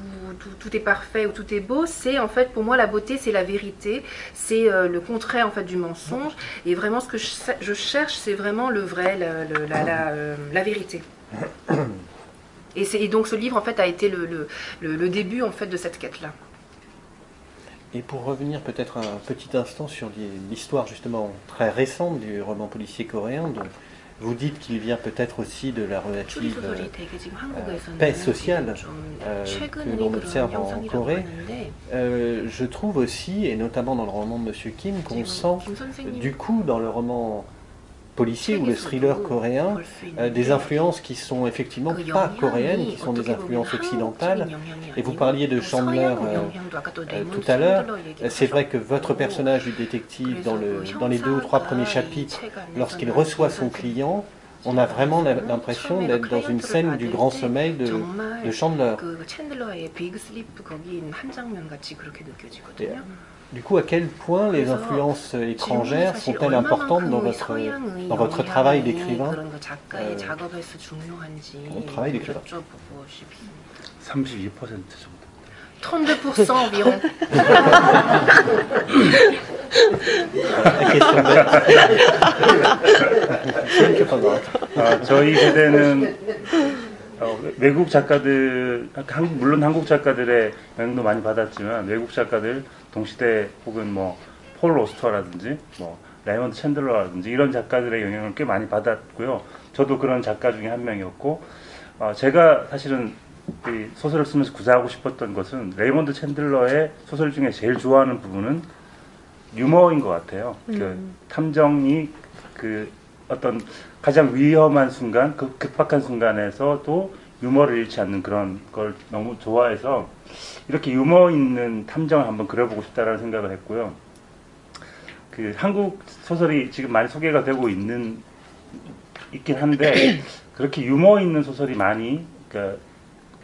tout, tout est parfait, où tout est beau. C'est en fait, pour moi, la beauté, c'est la vérité, c'est euh, le contraire en fait du mensonge. Et vraiment, ce que je, je cherche, c'est vraiment le vrai, la, la, la, euh, la vérité. *coughs* Et, et, donc ce livre en fait a été le, le, le, le début en fait de cette quête-là. Et pour revenir peut-être un petit instant sur l'histoire justement très récente du roman policier coréen, dont vous dites qu'il vient peut-être aussi de la relative paix sociale que l'on observe en Corée. je trouve aussi, et notamment dans le roman de M. Kim, qu'on sent du coup dans le roman policier ou le thriller coréen, euh, des influences qui sont effectivement pas coréennes, qui sont des influences occidentales. Et vous parliez de Chandler euh, euh, tout à l'heure. C'est vrai que votre personnage du détective, dans, le, dans les deux ou trois premiers chapitres, lorsqu'il reçoit son client, on a vraiment l'impression d'être dans une scène du grand sommeil de, de Chandler. Du coup, à quel point les influences étrangères sont-elles importantes dans votre, dans votre travail d'écrivain euh, travail d'écrivain 32% environ. 아, 저희 세대는 어, 외국 작가들, 한국, 물론 한국 작가들의 영향도 많이 받았지만 외국 작가들, 동시대 혹은 뭐폴 로스터라든지 뭐 레이먼드 챈들러라든지 이런 작가들의 영향을 꽤 많이 받았고요. 저도 그런 작가 중에 한 명이었고 어, 제가 사실은 이 소설을 쓰면서 구사하고 싶었던 것은 레이먼드 챈들러의 소설 중에 제일 좋아하는 부분은 유머인 것 같아요. 그 음. 그 탐정이 그 어떤 가장 위험한 순간, 그 급박한 순간에서도 유머를 잃지 않는 그런 걸 너무 좋아해서 이렇게 유머 있는 탐정을 한번 그려보고 싶다라는 생각을 했고요. 그 한국 소설이 지금 많이 소개가 되고 있는 있긴 한데 그렇게 유머 있는 소설이 많이 그러니까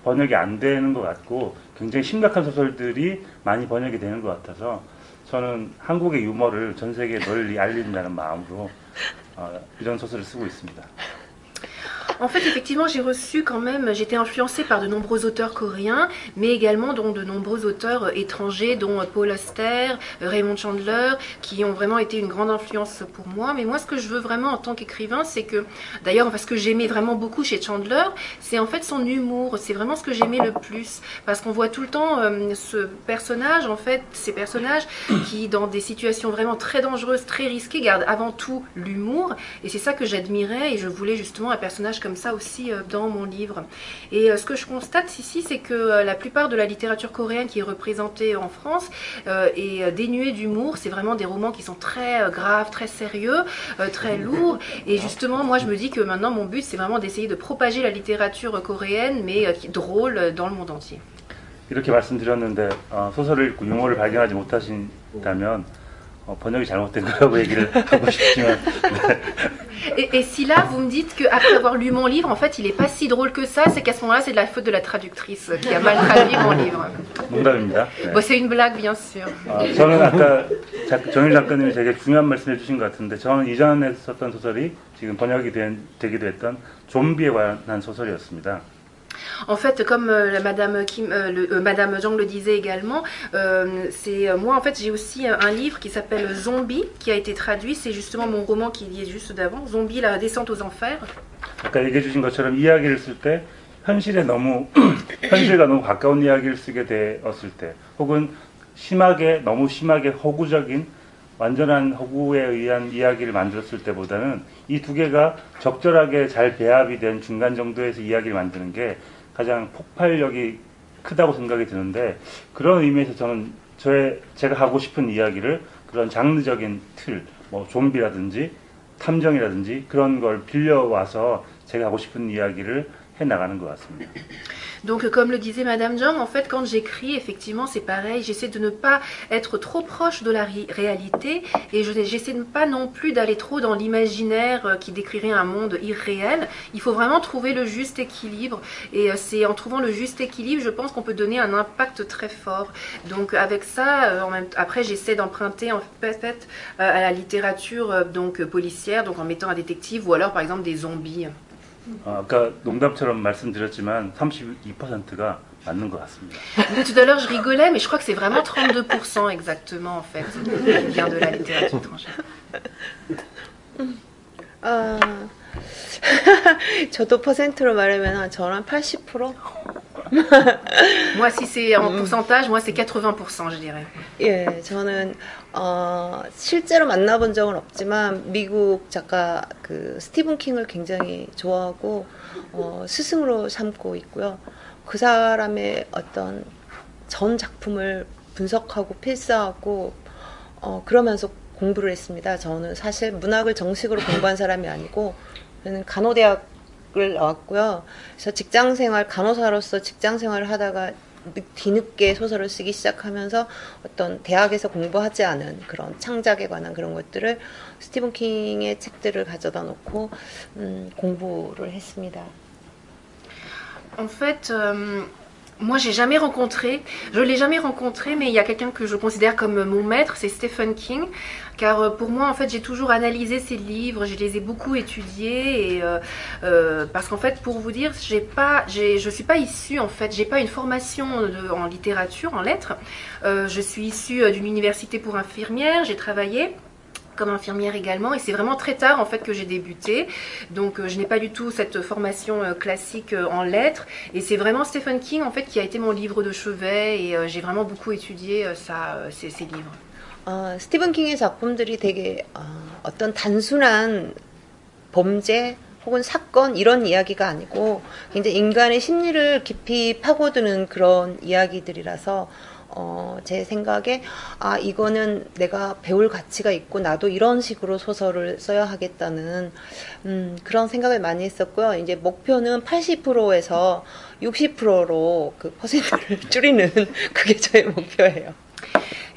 번역이 안 되는 것 같고 굉장히 심각한 소설들이 많이 번역이 되는 것 같아서 저는 한국의 유머를 전 세계에 널리 알린다는 마음으로 이런 소설을 쓰고 있습니다. En fait, effectivement, j'ai reçu quand même, j'étais influencée par de nombreux auteurs coréens, mais également dont de nombreux auteurs euh, étrangers, dont euh, Paul Auster, euh, Raymond Chandler, qui ont vraiment été une grande influence pour moi. Mais moi, ce que je veux vraiment en tant qu'écrivain, c'est que, d'ailleurs, ce que j'aimais vraiment beaucoup chez Chandler, c'est en fait son humour. C'est vraiment ce que j'aimais le plus. Parce qu'on voit tout le temps ce personnage, en fait, ces personnages qui, dans des situations vraiment très dangereuses, très risquées, gardent avant tout l'humour. Et c'est ça que j'admirais et je voulais justement un personnage comme ça aussi euh, dans mon livre. Et euh, ce que je constate ici, c'est que euh, la plupart de la littérature coréenne qui est représentée en France est dénuée d'humour. C'est vraiment des romans qui sont très graves, très sérieux, très lourds. Et justement, moi, je me dis que maintenant, mon but, c'est vraiment d'essayer de propager la littérature coréenne, mais drôle dans le monde entier. 이렇게 말씀드렸는데 어, 소설을 읽고 유머를 발견하지 못하신다면 어, 번역이 잘못된 거라고 얘기를 하고 싶지만 네. Et, si là, vous me dites qu'après avoir lu mon livre, en fait, il n'est pas si drôle que ça, c'est qu'à ce moment-là, c'est de la faute de la traductrice qui a mal traduit mon livre. Bon, c'est une blague, bien sûr. 아, 저는 아까 정일 작가님이 되게 중요한 말씀해 주신 것 같은데 저는 이전에 썼던 소설이 지금 번역이 된, 되기도 했던 좀비에 관한 소설이었습니다. En fait, comme euh, Madame, Kim, euh, le, euh, Madame Zhang le disait également, c'est moi en fait j'ai aussi un livre qui s'appelle Zombie qui a été traduit. C'est justement mon roman qui est juste d'avant, Zombie la descente aux enfers. 아까 얘기해 주신 것처럼 이야기를 쓸 때 현실에 너무 현실과 너무 가까운 이야기를 쓰게 되었을 때 혹은 심하게 너무 심하게 허구적인 *clears throat* 완전한 허구에 의한 이야기를 만들었을 때보다는 이 두 개가 적절하게 잘 배합이 된 중간 정도에서 이야기를 만드는 게 가장 폭발력이 크다고 생각이 드는데 그런 의미에서 저는 저의 제가 하고 싶은 이야기를 그런 장르적인 틀, 뭐 좀비라든지 탐정이라든지 그런 걸 빌려와서 제가 하고 싶은 이야기를 해 나가는 것 같습니다. Donc, comme le disait Madame Jang, en fait, quand j'écris, effectivement, c'est pareil. J'essaie de ne pas être trop proche de la réalité et j'essaie de ne pas non plus d'aller trop dans l'imaginaire euh, qui décrirait un monde irréel. Il faut vraiment trouver le juste équilibre et euh, c'est en trouvant le juste équilibre, je pense qu'on peut donner un impact très fort. Donc, avec ça, euh, après, j'essaie d'emprunter en fait à la littérature donc policière, donc en mettant un détective ou alors, par exemple, des zombies. 아까 농담처럼 말씀드렸지만 32%가 맞는 것 같습니다. *laughs* Tout à l'heure, je rigolais, mais je crois que c'est vraiment 32% exactement, en fait, qui vient de la littérature étrangère. 아, *laughs* 저도 퍼센트로 말하면 저는 80%? *laughs* moi, si c'est en pourcentage, moi c'est 80%, je dirais. 예, 저는 어, 실제로 만나본 적은 없지만 미국 작가 그 스티븐 킹을 굉장히 좋아하고 어, 스승으로 삼고 있고요. 그 사람의 어떤 전 작품을 분석하고 필사하고 어, 그러면서 공부를 했습니다. 저는 사실 문학을 정식으로 공부한 사람이 아니고 저는 간호대학을 나왔고요. 그래서 직장 생활 간호사로서 직장 생활을 하다가 뒤늦게 소설을 쓰기 시작하면서 어떤 대학에서 공부하지 않은 그런 창작에 관한 그런 것들을 스티븐 킹의 책들을 가져다 놓고 음, 공부를 했습니다. En fait, euh, moi, j'ai jamais rencontré, je l'ai jamais rencontré, mais il y a quelqu'un que je considère comme mon maître, c'est Stephen King, car euh, pour moi, en fait, j'ai toujours analysé ses livres, je les ai beaucoup étudiés, et euh, euh, parce qu'en fait, pour vous dire, j'ai pas, je suis pas issue, en fait, j'ai pas une formation en littérature, en lettres. je suis issue d'une université pour infirmières, j'ai travaillé comme infirmière également. Et c'est vraiment très tard en fait que j'ai débuté. Donc je n'ai pas du tout cette formation classique en lettres. Et c'est vraiment Stephen King en fait qui a été mon livre de chevet. Et j'ai vraiment beaucoup étudié ça, ces, ces livres. 어, 스티븐 킹의 작품들이 되게 어, 어떤 단순한 범죄 혹은 사건 이런 이야기가 아니고 굉장히 인간의 심리를 깊이 파고드는 그런 이야기들이라서 어, 제 생각에 아 이거는 내가 배울 가치가 있고 나도 이런 식으로 소설을 써야 하겠다는 음, 그런 생각을 많이 했었고요. 이제 목표는 80%에서 60%로 그 퍼센트를 *laughs* 줄이는 그게 저의 목표예요.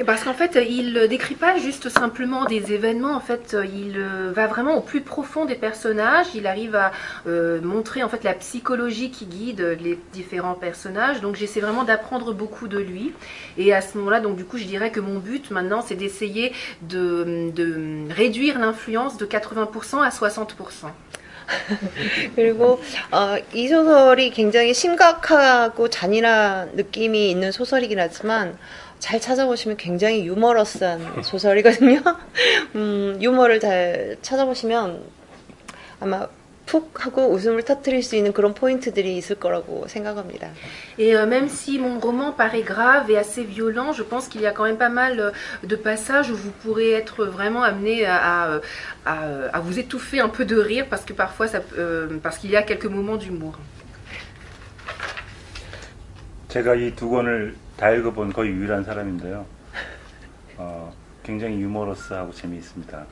Parce qu'en fait, il ne décrit pas juste simplement des événements, en fait, il euh, va vraiment au plus profond des personnages, il arrive à euh, montrer en fait la psychologie qui guide les différents personnages, donc j'essaie vraiment d'apprendre beaucoup de lui, et à ce moment-là, donc du coup, je dirais que mon but maintenant, c'est d'essayer de, de réduire l'influence de 80% à 60%. *laughs* 그리고 어, 이 소설이 굉장히 심각하고 잔인한 느낌이 있는 소설이긴 하지만 잘 찾아보시면 굉장히 유머러스한 소설이거든요. *laughs* 음, 유머를 잘 찾아보시면 아마 푹 하고 웃음을 터뜨릴 수 있는 그런 포인트들이 있을 거라고 생각합니다. Et euh, même si mon roman paraît grave et assez violent, je pense qu'il y a quand même pas mal de passages où vous pourrez être vraiment amené à, à, à vous étouffer un peu de rire parce que parfois ça, euh, parce qu'il y a quelques moments d'humour. 제가 이 두 권을 다 읽어본 거의 유일한 사람인데요. 어, 굉장히 유머러스하고 재미있습니다.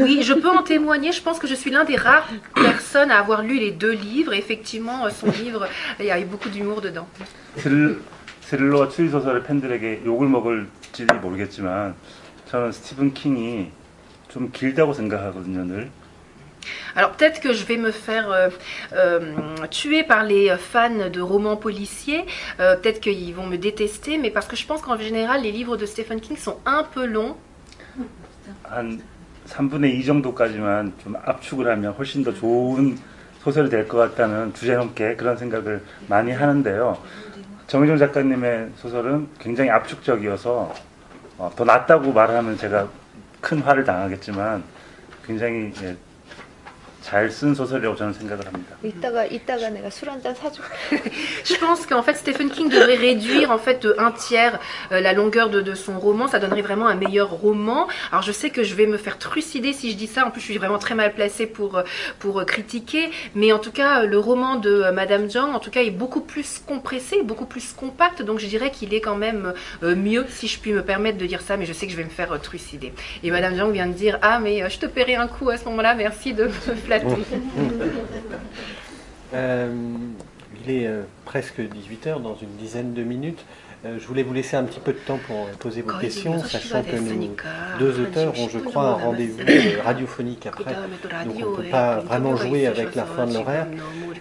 Oui, je peux en témoigner. Je pense que je suis l'un des rares personnes à avoir lu les deux livres. Effectivement, son livre, il y a eu beaucoup d'humour dedans. 스릴, 스릴러와 추리 소설의 팬들에게 욕을 먹을지 모르겠지만 저는 스티븐 킹이 좀 길다고 생각하거든요, 늘. Alors peut-être que je vais me faire euh, euh, tuer par les fans de romans policiers, euh, peut-être qu'ils vont me détester, mais parce que je pense qu'en général les livres de Stephen King sont un peu longs. 한 3분의 2 정도까지만 좀 압축을 하면 훨씬 더 좋은 소설이 될 것 같다는 주제넘게 그런 생각을 많이 하는데요. 정희종 작가님의 소설은 굉장히 압축적이어서 어, 더 낫다고 말하면 제가 큰 화를 당하겠지만 굉장히 예, *laughs* Je pense qu'en fait Stephen King devrait réduire en fait un tiers euh, la longueur de, son roman, ça donnerait vraiment un meilleur roman. Alors je sais que je vais me faire trucider si je dis ça, en plus je suis vraiment très mal placée pour, euh, pour euh, critiquer, mais en tout cas le roman de Madame Zhang en tout cas est beaucoup plus compressé, beaucoup plus compact, donc je dirais qu'il est quand même mieux si je puis me permettre de dire ça, mais je sais que je vais me faire trucider. Et Madame Zhang vient de dire ah mais je te paierai un coup à ce moment-là, merci de me *laughs* euh, il est euh, presque 18h, dans une dizaine de minutes. Euh, je voulais vous laisser un petit peu de temps pour poser vos questions, sachant que nos deux auteurs ont, je crois, un rendez-vous radiophonique après, donc on ne peut pas vraiment jouer avec la fin de l'horaire.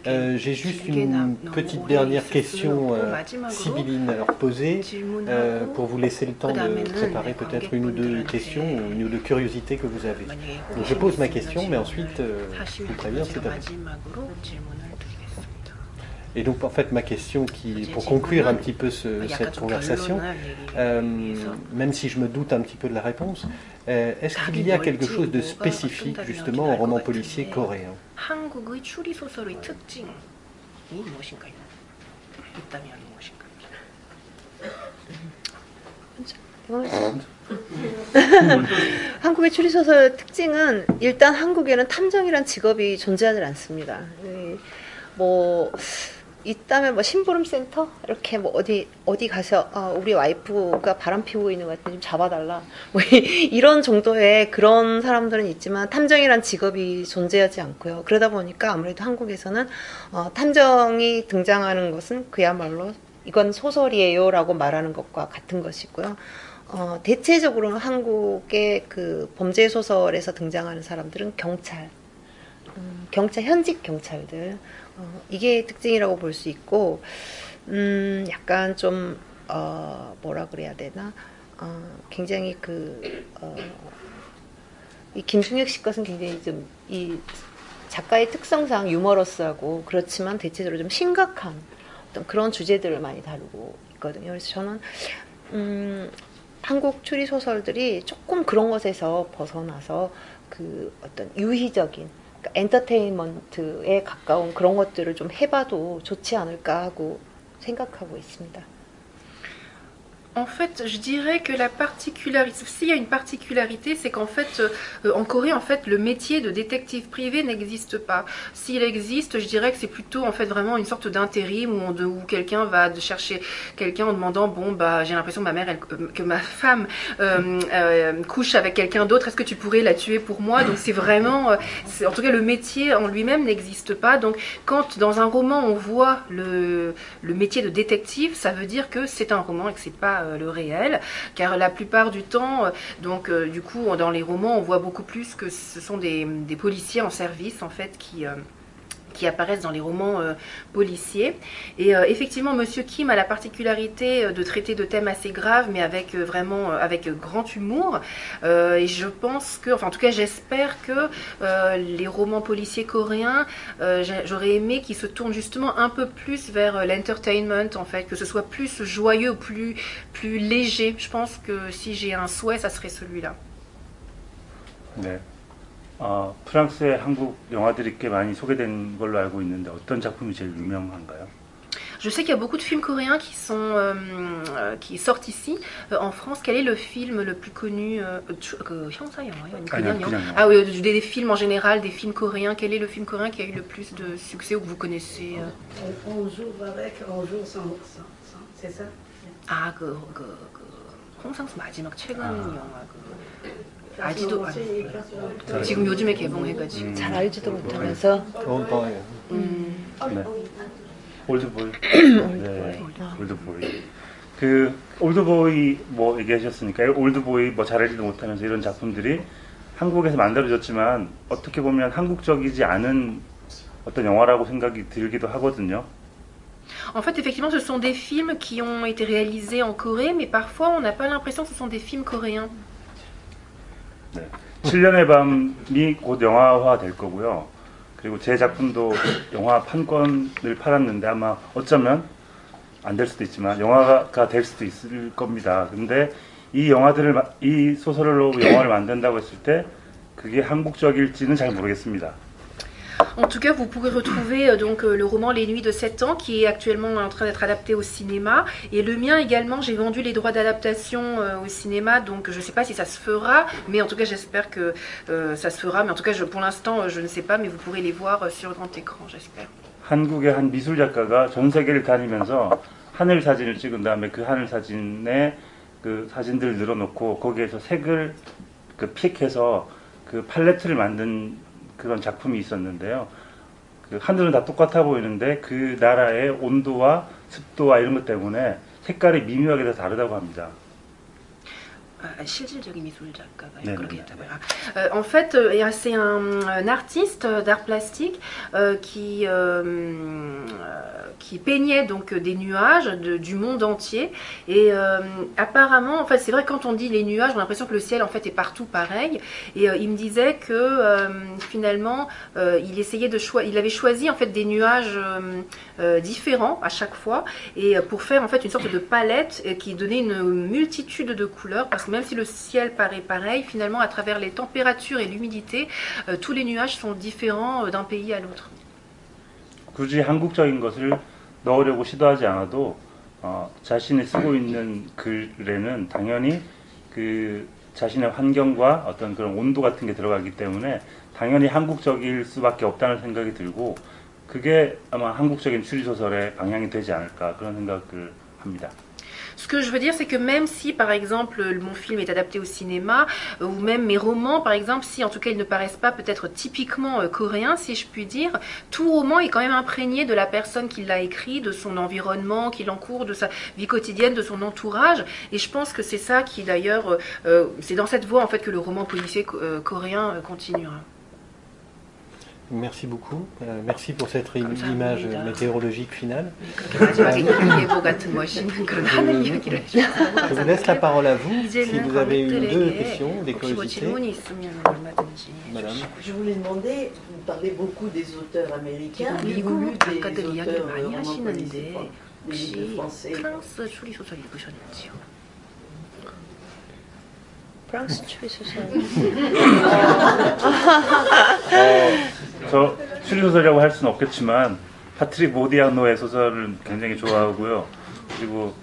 J'ai juste une petite dernière question sibylline à leur poser, pour vous laisser le temps de préparer peut-être une ou deux questions, ou une ou deux curiosités que vous avez. Donc je pose ma question, mais ensuite, je vous préviens, c'est à vous. Et donc, en fait, ma question, qui, pour conclure un petit peu cette conversation, euh, même si je me doute un petit peu de la réponse, euh, est-ce qu'il y a quelque chose de spécifique, justement, au roman policier coréen *laughs* 있다면 무엇인가? 한국의 추리소설 특징은 일단 한국에는 탐정이란 직업이 존재하지 않습니다. 뭐 있다면 뭐 심부름 센터 이렇게 뭐 어디 어디 가서 아, 우리 와이프가 바람 피우고 있는 것 같은데 좀 잡아달라 뭐 이런 정도의 그런 사람들은 있지만 탐정이란 직업이 존재하지 않고요. 그러다 보니까 아무래도 한국에서는 어, 탐정이 등장하는 것은 그야말로 이건 소설이에요 라고 말하는 것과 같은 것이고요. 어, 대체적으로 한국의 그 범죄 소설에서 등장하는 사람들은 경찰, 음, 경찰 현직 경찰들. 어, 이게 특징이라고 볼 수 있고, 음, 약간 좀, 어, 뭐라 그래야 되나, 어, 굉장히 그, 어, 이 김중혁 씨 것은 굉장히 좀, 이 작가의 특성상 유머러스하고, 그렇지만 대체적으로 좀 심각한 어떤 그런 주제들을 많이 다루고 있거든요. 그래서 저는, 음, 한국 추리 소설들이 조금 그런 것에서 벗어나서 그 어떤 유희적인, 엔터테인먼트에 가까운 그런 것들을 좀 해봐도 좋지 않을까 하고 생각하고 있습니다. En fait, je dirais que la particularité, s'il y a une particularité, c'est qu'en fait, euh, en Corée, en fait, le métier de détective privé n'existe pas. S'il existe, je dirais que c'est plutôt en fait vraiment une sorte d'intérim où, où quelqu'un va chercher quelqu'un en demandant bon bah j'ai l'impression que ma mère, elle, euh, que ma femme euh, euh, couche avec quelqu'un d'autre. Est-ce que tu pourrais la tuer pour moi? Donc c'est vraiment, en tout cas, le métier en lui-même n'existe pas. Donc quand dans un roman on voit le le métier de détective, ça veut dire que c'est un roman et que c'est pas euh, le réel, car la plupart du temps, euh, donc euh, du coup dans les romans, on voit beaucoup plus que ce sont des, des policiers en service en fait qui qui apparaissent dans les romans euh, policiers. Et euh, effectivement, Monsieur Kim a la particularité euh, de traiter de thèmes assez graves, mais avec vraiment avec grand humour. et je pense que, enfin en tout cas, j'espère que les romans policiers coréens, j'aurais aimé qu'ils se tournent justement un peu plus vers l'entertainment, en fait, que ce soit plus joyeux, plus plus léger. Je pense que si j'ai un souhait, ça serait celui-là. 네. 어, 프랑스의 한국 영화들이 꽤 많이 소개된 걸로 알고 있는데 어떤 작품이 제일 유명한가요? Je sais qu'il y a beaucoup de films coréens qui sont euh, qui sortent ici euh, en France. Quel est le film le plus connu euh, 그 형사 영화요? 그냥 영화? Ah oui, des, des, films en général, des films coréens. Quel est le film coréen qui a eu le plus de succès ou que vous connaissez On joue avec, on joue sans, sans, sans c'est ça? 아, 그, 그, 그 홍상수 마지막 최근 아. 영화 그 알지도 지금 요즘에 개봉해가지고 음. 잘 알지도 못하면서 올드보이 음. 네. 올드보이 네. 올드보이 그 올드보이 뭐 얘기하셨으니까 올드보이 뭐 잘 알지도 못하면서 이런 작품들이 한국에서 만들어졌지만 어떻게 보면 한국적이지 않은 어떤 영화라고 생각이 들기도 하거든요. En fait, effectivement, ce sont des films qui ont été réalisés en Corée, mais parfois on n'a pas l'impression que ce sont des films coréens. 네. 7년의 밤이 곧 영화화 될 거고요. 그리고 제 작품도 영화 판권을 팔았는데 아마 어쩌면 안 될 수도 있지만 영화가 될 수도 있을 겁니다. 근데 이 영화들을 이 소설로 영화를 만든다고 했을 때 그게 한국적일지는 잘 모르겠습니다. En tout cas, vous pourrez retrouver euh, donc euh, le roman Les Nuits de 7 ans qui est actuellement en train d'être adapté au cinéma. Et le mien également, j'ai vendu les droits d'adaptation euh, au cinéma, donc je ne sais pas si ça se fera, mais en tout cas j'espère que ça se fera. Mais en tout cas, je, pour l'instant, je ne sais pas, mais vous pourrez les voir sur grand écran, j'espère. 한국의 한 미술 작가가 전 세계를 다니면서 하늘 사진을 찍은 다음에 그 하늘 사진에 그 사진들을 늘어놓고 거기에서 색을 그 픽해서 그 팔레트를 만든 그런 작품이 있었는데요. 그 하늘은 다 똑같아 보이는데 그 나라의 온도와 습도와 이런 것 때문에 색깔이 미묘하게 다 다르다고 합니다. Euh, en fait, euh, c'est un, artiste d'art plastique euh, qui, qui peignait donc des nuages du monde entier. Et apparemment, en fait, c'est vrai quand on dit les nuages, on a l'impression que le ciel en fait est partout pareil. Et il me disait que finalement, il essayait de choisir, il avait choisi en fait des nuages différents à chaque fois, et pour faire en fait une sorte de palette qui donnait une multitude de couleurs, parce que même si le ciel paraît pareil, finalement, à travers les températures et l'humidité, euh, tous les nuages sont différents euh, d'un pays à l'autre. 굳이 한국적인 것을 넣으려고 시도하지 않아도 어, 자신이 쓰고 있는 글에는 당연히 그 자신의 환경과 어떤 그런 온도 같은 게 들어가기 때문에 당연히 한국적일 수밖에 없다는 생각이 들고 그게 아마 한국적인 추리소설의 방향이 되지 않을까 그런 생각을 합니다. Ce que je veux dire, c'est que même si, par exemple, mon film est adapté au cinéma, euh, ou même mes romans, par exemple, si en tout cas ils ne paraissent pas peut-être typiquement euh, coréens, si je puis dire, tout roman est quand même imprégné de la personne qui l'a écrit, de son environnement, qui l'encourt, de sa vie quotidienne, de son entourage. Et je pense que c'est ça qui, d'ailleurs, euh, c'est dans cette voie en fait que le roman policier coréen continuera Merci beaucoup. Euh, merci pour cette image météorologique finale. Je vous laisse la parole à vous. Si vous avez une deux questions, des curiosités. Madame. Je voulais demander, vous parlez beaucoup des auteurs américains, mais vous lu des auteurs des français. 프랑스 추리소설. *laughs* 어, 저 추리소설이라고 할 수는 없겠지만 파트릭 모디아노의 소설을 굉장히 좋아하고요. 그리고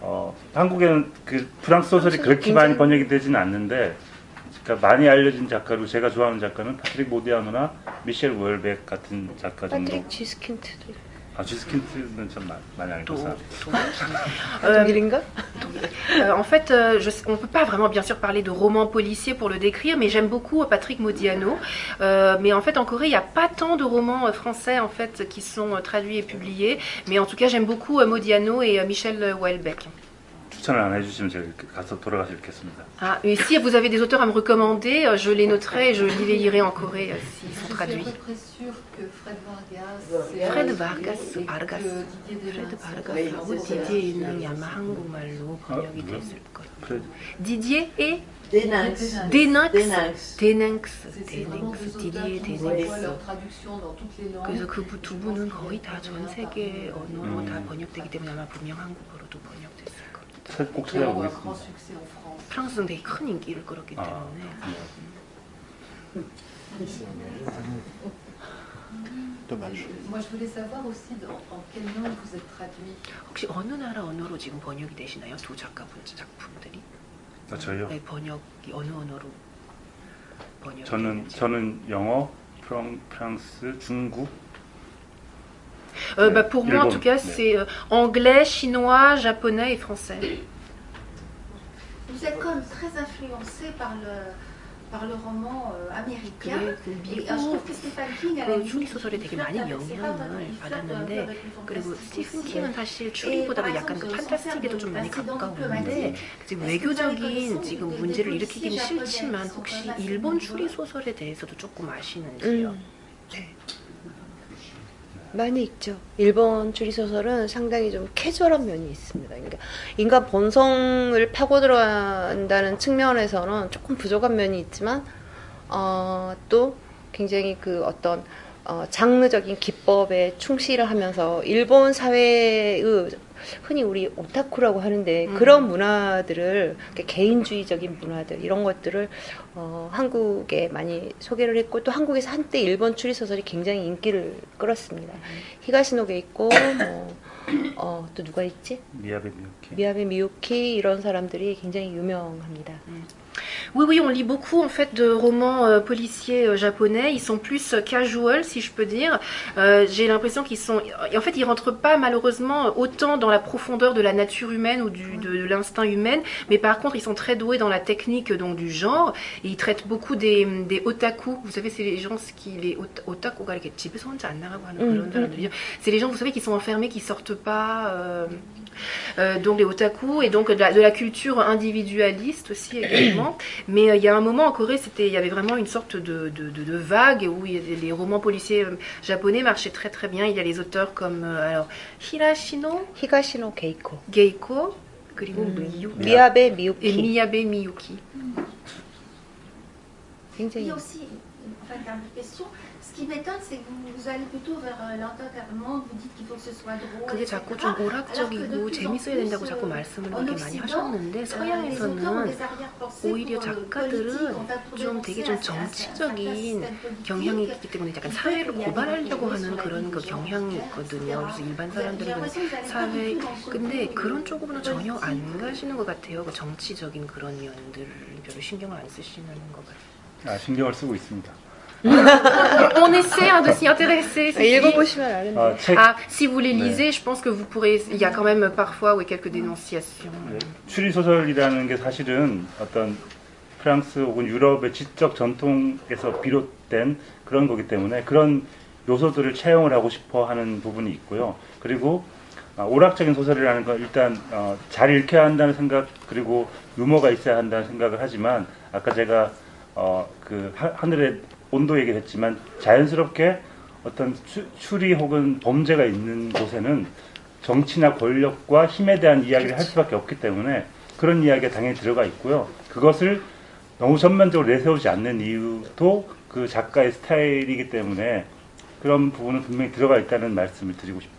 어, 한국에는 그 프랑스 소설이 그렇게 많이 번역이 되지는 않는데 그러니까 많이 알려진 작가로 제가 좋아하는 작가는 파트릭 moudéano나 미셸 월백 같은 작가 정도. 파트릭 지스킨트도 *laughs* euh, en fait, euh, je, on ne peut pas vraiment bien sûr parler de roman policier pour le décrire, mais j'aime beaucoup Patrick Modiano. Euh, mais en fait, en Corée, il n'y a pas tant de romans français en fait qui sont traduits et publiés. Mais en tout cas, j'aime beaucoup Modiano et Michel Houellebecq. Ah, et si vous avez des auteurs à me recommander, euh, je les noterai et je les lirai en Corée euh, s'ils sont traduits. Je suis à peu près sûre que Fred Vargas. Fred Vargas, Vargas. Fred Vargas Didier는 아마 한국말로 번역이 됐을 거예요. Didier et Déninx. Déninx. Déninx. Déninx. Déninx. Didier Déninx. leur traduction dans toutes les langues. 그래서 그두 분은 거의 다 전 세계 언어로 다 번역되기 때문에 아마 분명 한국어로도 번역됐을 거예요. 꼭 찾아보겠습니다. 프랑스는 되게 큰 인기를 끌었기 때문에. Dommage. Moi, je voulais savoir aussi dans, en quelle langue vous êtes traduit. 혹시 어느 나라 언어로 지금 번역이 되시나요? 두 작가분 작품들이? 아, 저요? 네, 번역이 어느 언어로 번역? 저는 저는 영어, 프랑, 프랑스, 중국. Euh, bah, pour moi, en tout cas, c'est euh, anglais, chinois, japonais et français. Vous êtes quand même très influencé par le, par le roman euh, américain. Et, je trouve que Stephen King a 그 추리 소설에 되게 많이 영향을 받았는데 그리고 스티븐 킹은 사실 추리보다도 약간 그 판타스틱에도 좀 많이 가까운데 지금 외교적인 지금 문제를 일으키기는 싫지만 혹시 일본 추리 소설에 대해서도 조금 아시는지요? 음. 네. 많이 있죠. 일본 추리소설은 상당히 좀 캐주얼한 면이 있습니다. 그러니까 인간 본성을 파고 들어간다는 측면에서는 조금 부족한 면이 있지만, 어, 또 굉장히 그 어떤 어, 장르적인 기법에 충실을 하면서 일본 사회의 흔히 우리 오타쿠라고 하는데 음. 그런 문화들을 개인주의적인 문화들 이런 것들을 어, 한국에 많이 소개를 했고 또 한국에서 한때 일본 추리 소설이 굉장히 인기를 끌었습니다. 음. 히가시노게 있고 뭐, 어, 또 누가 있지? 미야베 미유키. 미야베 미유키 이런 사람들이 굉장히 유명합니다. 음. Oui, oui, on lit beaucoup en fait de romans euh, policiers euh, japonais. Ils sont plus euh, casual, si je peux dire. J'ai l'impression qu'ils sont, en fait, ils rentrent pas malheureusement autant dans la profondeur de la nature humaine ou du, de, l'instinct humain, mais par contre, ils sont très doués dans la technique donc du genre et ils traitent beaucoup des, des otaku. Vous savez, c'est les gens qui les otaku, c'est les gens, vous savez, qui sont enfermés, qui sortent pas. Euh, donc les otaku et donc de la, culture individualiste aussi également. *coughs* Mais euh, il y a un moment en Corée, c'était, il y avait vraiment une sorte de, de, vague où les romans policiers euh, japonais marchaient très très bien. Il y a les auteurs comme alors Hirashino, Higashino Keiko, Geiko, Miyabe Miyuki et Miyabe Miyuki. Il y a aussi, enfin, une question, qui m'étonne, c'est que vous, allez plutôt vers euh, l'entertainment, vous dites qu'il faut que ce soit drôle. 그게 자꾸 좀 오락적이고 재밌어야 된다고 자꾸 말씀을 되게 많이 하셨는데 서양에서는 오히려 작가들은 좀 되게 좀 정치적인 경향이 있기 때문에 약간 사회를 고발하려고 하는 그런 그 경향이 있거든요. 그래서 일반 사람들은 사회 근데 그런 쪽으로는 전혀 안 가시는 것 같아요. 그 정치적인 그런 면들 별로 신경을 안 쓰시는 것 같아요. 아 신경을 쓰고 있습니다. On essaie hein, de s'y intéresser. Ah, ah, si vous les lisez, je pense que vous pourrez. Il y a quand même parfois oui, quelques dénonciations. 네, 추리 소설이라는 게 사실은 어떤 프랑스 혹은 유럽의 지적 전통에서 비롯된 그런 거기 때문에 그런 요소들을 채용을 하고 싶어 하는 부분이 있고요. 그리고 오락적인 소설이라는 건 일단 어, 잘 읽혀야 한다는 생각 그리고 유머가 있어야 한다는 생각을 하지만 아까 제가 어, 그 하늘의 온도 얘기했지만 자연스럽게 어떤 추리 혹은 범죄가 있는 곳에는 정치나 권력과 힘에 대한 이야기를 할 수밖에 없기 때문에 그런 이야기가 당연히 들어가 있고요. 그것을 너무 전면적으로 내세우지 않는 이유도 그 작가의 스타일이기 때문에 그런 부분은 분명히 들어가 있다는 말씀을 드리고 싶습니다.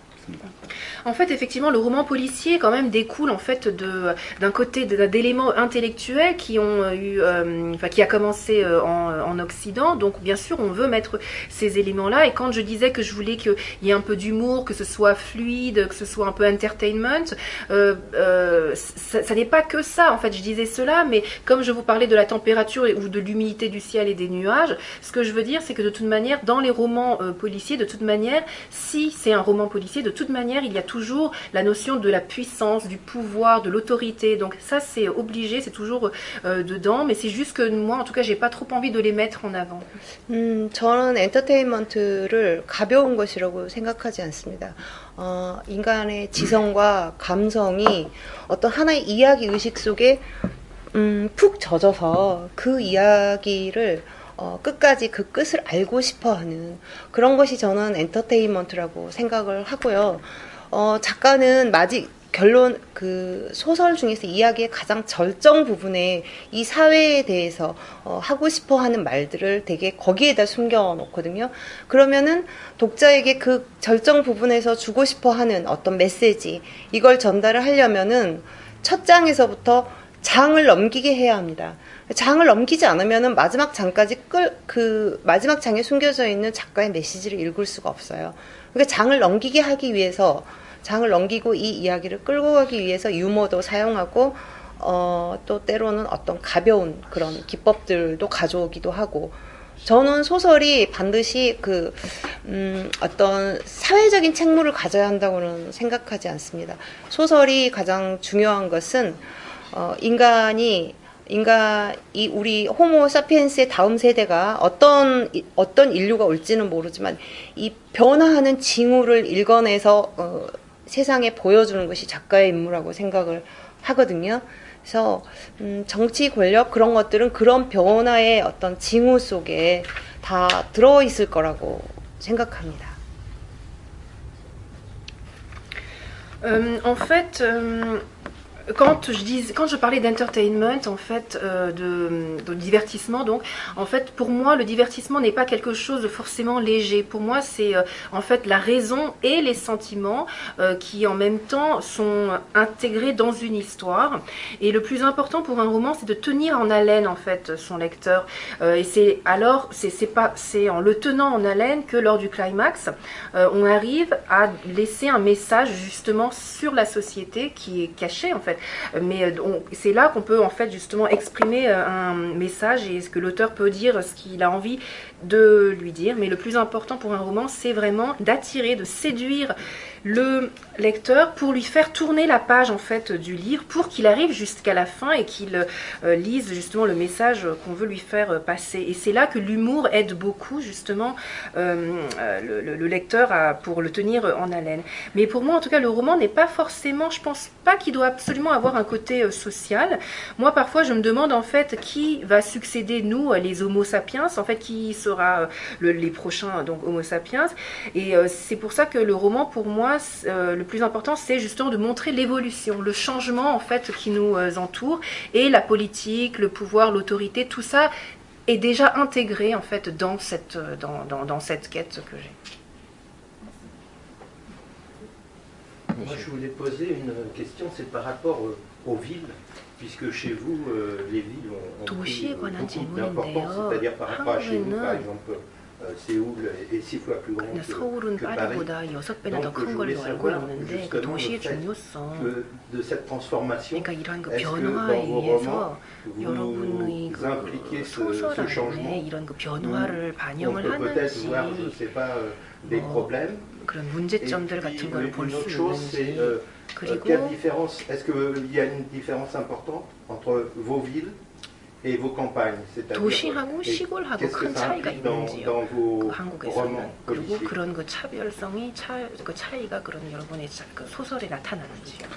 En fait, effectivement, le roman policier quand même découle en fait d'un côté d'éléments intellectuels qui ont euh, eu, euh, enfin qui a commencé euh, en, Occident. Donc bien sûr, on veut mettre ces éléments-là. Et quand je disais que je voulais qu'il y ait un peu d'humour, que ce soit fluide, que ce soit un peu entertainment, ça, n'est pas que ça. En fait, je disais cela, mais comme je vous parlais de la température ou de l'humidité du ciel et des nuages, ce que je veux dire, c'est que de toute manière, dans les romans policiers, de toute manière, si c'est un roman policier, de toute manière, il y a toujours la notion de la puissance, du pouvoir, de l'autorité. Donc ça, c'est obligé, c'est toujours euh, dedans. Mais c'est juste que moi, en tout cas, j'ai pas trop envie de les mettre en avant. 음, 저는 엔터테인먼트를 가벼운 것이라고 생각하지 않습니다. 어, 인간의 지성과 감성이 어떤 하나의 이야기 의식 속에 음, 푹 젖어서 그 이야기를 어, 끝까지 그 끝을 알고 싶어 하는 그런 것이 저는 엔터테인먼트라고 생각을 하고요. 어, 작가는 마지, 결론 그 소설 중에서 이야기의 가장 절정 부분에 이 사회에 대해서 어, 하고 싶어 하는 말들을 되게 거기에다 숨겨 놓거든요. 그러면은 독자에게 그 절정 부분에서 주고 싶어 하는 어떤 메시지 이걸 전달을 하려면은 첫 장에서부터 장을 넘기게 해야 합니다. 장을 넘기지 않으면은 마지막 장까지 끌 그 마지막 장에 숨겨져 있는 작가의 메시지를 읽을 수가 없어요. 그러니까 장을 넘기게 하기 위해서 장을 넘기고 이 이야기를 끌고 가기 위해서 유머도 사용하고 어, 또 때로는 어떤 가벼운 그런 기법들도 가져오기도 하고 저는 소설이 반드시 그 음, 어떤 사회적인 책무를 가져야 한다고는 생각하지 않습니다. 소설이 가장 중요한 것은 어, 인간이 인간 이 우리 호모 사피엔스의 다음 세대가 어떤 어떤 인류가 올지는 모르지만 이 변화하는 징후를 읽어내서 어, 세상에 보여주는 것이 작가의 임무라고 생각을 하거든요. 그래서 음, 정치 권력 그런 것들은 그런 변화의 어떤 징후 속에 다 들어 있을 거라고 생각합니다. Um, en fait, um... quand je dis, quand je parlais d'entertainment, en fait, euh, de, de, divertissement, donc, en fait, pour moi, le divertissement n'est pas quelque chose de forcément léger. Pour moi, c'est euh, en fait la raison et les sentiments euh, qui, en même temps, sont intégrés dans une histoire. Et le plus important pour un roman, c'est de tenir en haleine, en fait, son lecteur. et c'est alors, c'est pas, c'est en le tenant en haleine que lors du climax, on arrive à laisser un message justement sur la société qui est caché, en fait mais euh, c'est là qu'on peut en fait justement exprimer euh, un message et ce que l'auteur peut dire, ce qu'il a envie de lui dire. Mais le plus important pour un roman, c'est vraiment d'attirer, de séduire le lecteur pour lui faire tourner la page en fait du livre pour qu'il arrive jusqu'à la fin et qu'il euh, lise justement le message qu'on veut lui faire passer. Et c'est là que l'humour aide beaucoup justement euh, le, le, lecteur à, pour le tenir en haleine. Mais pour moi en tout cas le roman n'est pas forcément, je pense pas qu'il doit absolument avoir un côté euh, social. Moi parfois je me demande en fait qui va succéder nous les Homo sapiens, en fait qui sera le, les prochains donc Homo sapiens. Et c'est pour ça que le roman pour moi euh, le plus important, c'est justement de montrer l'évolution, le changement en fait qui nous euh, entoure et la politique, le pouvoir, l'autorité, tout ça est déjà intégré en fait dans cette, dans, dans, dans cette quête que j'ai. Moi, je voulais poser une question, c'est par rapport aux villes, puisque chez vous, euh, les villes ont, ont pris beaucoup d'importance, c'est-à-dire par rapport à chez nous, par exemple, euh, euh, Séoul est six fois plus grand que, que Paris. Donc je voulais savoir justement de cette transformation, est-ce que dans vos romans, vous, vous impliquez ce, ce changement? On peut-être voir, je ne sais pas, euh, des problèmes. Et une autre chose, c'est euh, quelle différence, est-ce qu'il y a une différence importante entre vos villes 도시하고 시골하고 큰 차이가 있는지요? 그 한국에서는 그리고 그런 그 차별성이 차, 그 차이가 그런 여러분의 그 소설에 나타나는지요?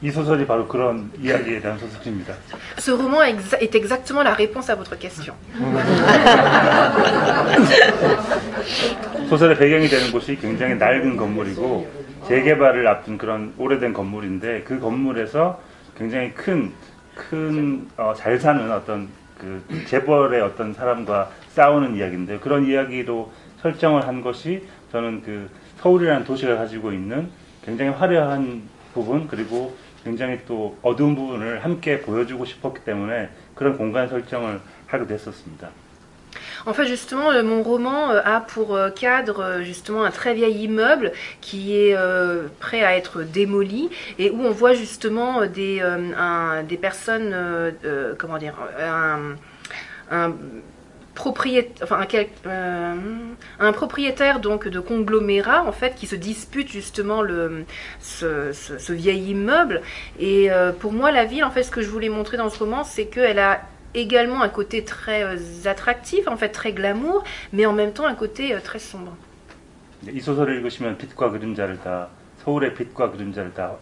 이 소설이 바로 그런 이야기에 대한 소설입니다. Ce roman est exactement la réponse à votre question. *laughs* 소설의 배경이 되는 곳이 굉장히 낡은 건물이고 재개발을 앞둔 그런 오래된 건물인데 그 건물에서 굉장히 큰 큰 어, 잘 사는 어떤 그 재벌의 어떤 사람과 싸우는 이야기인데 그런 이야기로 설정을 한 것이 저는 그 서울이라는 도시가 가지고 있는 굉장히 화려한 부분 그리고 굉장히 또 어두운 부분을 함께 보여주고 싶었기 때문에 그런 공간 설정을 하게 됐었습니다. En fait, justement, mon roman a pour cadre justement un très vieil immeuble qui est prêt à être démoli et où on voit justement des, des personnes, euh, comment dire, un, propriétaire, enfin un, euh, un, propriétaire donc de conglomérat en fait qui se dispute justement le ce, ce, vieil immeuble. Et euh, pour moi la ville en fait ce que je voulais montrer dans ce roman c'est qu'elle a également un côté très euh, attractif en fait très glamour mais en même temps un côté euh, très sombre. 이 소설을 읽으시면 빛과 그림자를 다 서울의 빛과 그림자를 다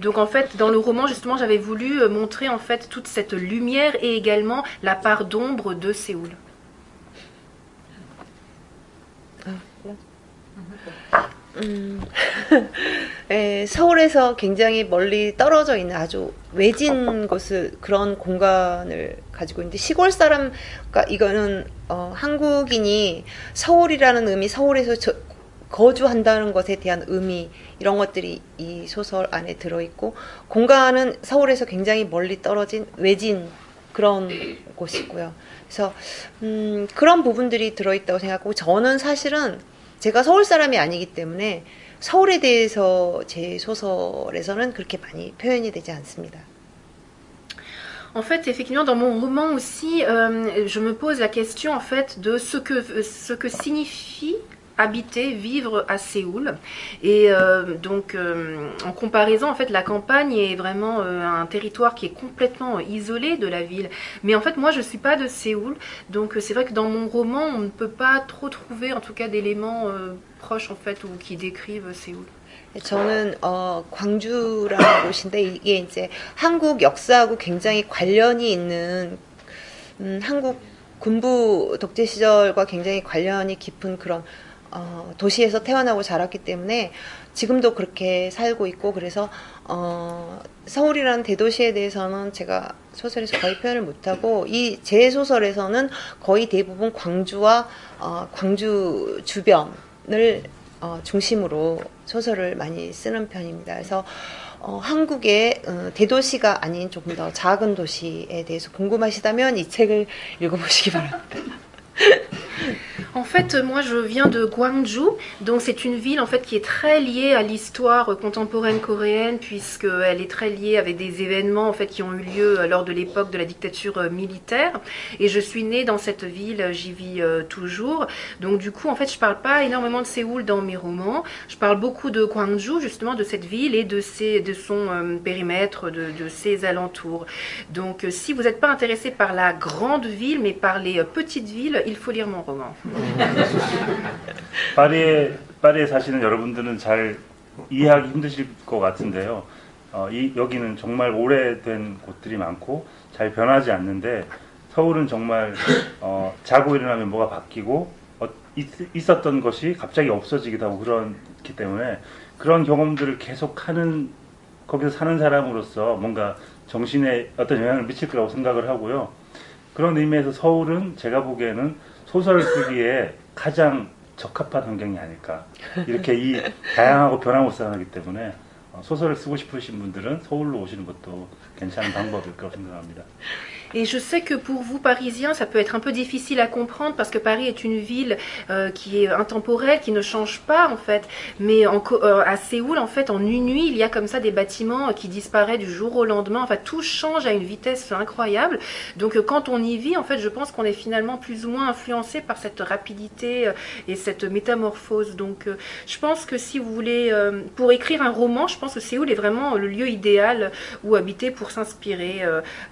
Donc en fait, dans le roman, justement, j'avais voulu montrer en fait toute cette lumière et également la part d'ombre de Séoul. 음, *laughs* 예, 서울에서 굉장히 멀리 떨어져 있는 아주 외진 곳을 그런 공간을 가지고 있는데 시골 사람, 그러니까 이거는 어, 한국인이 서울이라는 의미, 서울에서 저, 거주한다는 것에 대한 의미 이런 것들이 이 소설 안에 들어 있고 공간은 서울에서 굉장히 멀리 떨어진 외진 그런 곳이고요. 그래서 음, 그런 부분들이 들어 있다고 생각하고 저는 사실은 제가 서울 사람이 아니기 때문에 서울에 대해서 제 소설에서는 그렇게 많이 표현이 되지 않습니다. En fait, effectivement, dans mon roman aussi, euh, je me pose la question en fait de ce que ce que signifie habiter, vivre à Séoul. Et euh, donc, euh, en comparaison, en fait, la campagne est vraiment euh, un territoire qui est complètement isolé de la ville. Mais en fait, moi, je suis pas de Séoul, donc c'est vrai que dans mon roman, on ne peut pas trop trouver, en tout cas, d'éléments proches, en fait, ou qui décrivent Séoul. 저는 어, 광주라는 *coughs* 곳인데 이게 이제 한국 역사하고 굉장히 관련이 있는 음, 한국 군부 독재 시절과 굉장히 관련이 깊은 그런 어, 도시에서 태어나고 자랐기 때문에 지금도 그렇게 살고 있고 그래서 어, 서울이라는 대도시에 대해서는 제가 소설에서 거의 표현을 못하고 이 제 소설에서는 거의 대부분 광주와 어, 광주 주변을 어, 중심으로 소설을 많이 쓰는 편입니다. 그래서 어, 한국의 어, 대도시가 아닌 조금 더 작은 도시에 대해서 궁금하시다면 이 책을 읽어보시기 바랍니다. En fait, moi, je viens de Gwangju, donc c'est une ville en fait qui est très liée à l'histoire contemporaine coréenne, puisqu'elle est très liée avec des événements en fait qui ont eu lieu lors de l'époque de la dictature euh, militaire. Et je suis née dans cette ville, j'y vis euh, toujours. Donc du coup, en fait, je parle pas énormément de Séoul dans mes romans. Je parle beaucoup de Gwangju, justement, de cette ville et de ses, de son euh, périmètre, de, ses alentours. Donc, si vous n'êtes pas intéressé par la grande ville, mais par les petites villes, il faut lire mon roman. 파리에 파리에 사시는 여러분들은 잘 이해하기 힘드실 것 같은데요. 어, 이 여기는 정말 오래된 곳들이 많고 잘 변하지 않는데 서울은 정말 어, 자고 일어나면 뭐가 바뀌고 어, 있, 었던 것이 갑자기 없어지기도 하고 그렇기 때문에 그런 경험들을 계속 하는 거기서 사는 사람으로서 뭔가 정신에 어떤 영향을 미칠 거라고 생각을 하고요. 그런 의미에서 서울은 제가 보기에는 소설을 쓰기에 가장 적합한 환경이 아닐까. 이렇게 이 다양하고 변화무쌍하기 때문에 소설을 쓰고 싶으신 분들은 서울로 오시는 것도 괜찮은 방법일 거라고 생각합니다. Et je sais que pour vous, Parisiens, ça peut être un peu difficile à comprendre parce que Paris est une ville euh, qui est intemporelle, qui ne change pas en fait. Mais euh, à Séoul, en fait, en une nuit, il y a comme ça des bâtiments qui disparaissent du jour au lendemain. Enfin, tout change à une vitesse incroyable. Donc, euh, quand on y vit, en fait, je pense qu'on est finalement plus ou moins influencé par cette rapidité et cette métamorphose. Donc, je pense que si vous voulez, pour écrire un roman, je pense que Séoul est vraiment le lieu idéal où habiter pour s'inspirer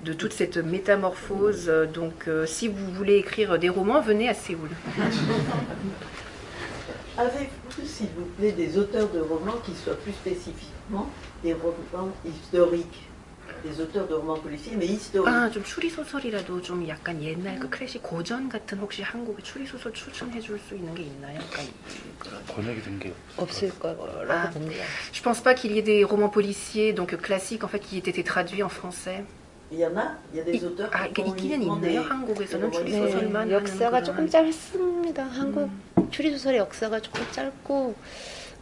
de toute cette métamorphose métamorphose. Donc, euh, si vous voulez écrire des romans, venez à Séoul. *laughs* Avez-vous, s'il vous plaît, des auteurs de romans qui soient plus spécifiquement des romans historiques des auteurs de romans policiers, mais historiques. 아, 좀 추리 소설이라도 좀 약간 옛날 그 클래식 고전 같은 혹시 한국의 추리 소설 추천해 줄 수 있는 게 있나요? 약간 그런 번역이 된게 없을 거라고 아, 봅니다. Je pense pas qu'il y ait des romans policiers donc classiques en fait qui aient été traduits en français. 아, qui 있기는 있나요? 한국에서는 추리소설만 네, 역사가 조금 짧습니다. 한국 음. 추리소설의 역사가 조금 짧고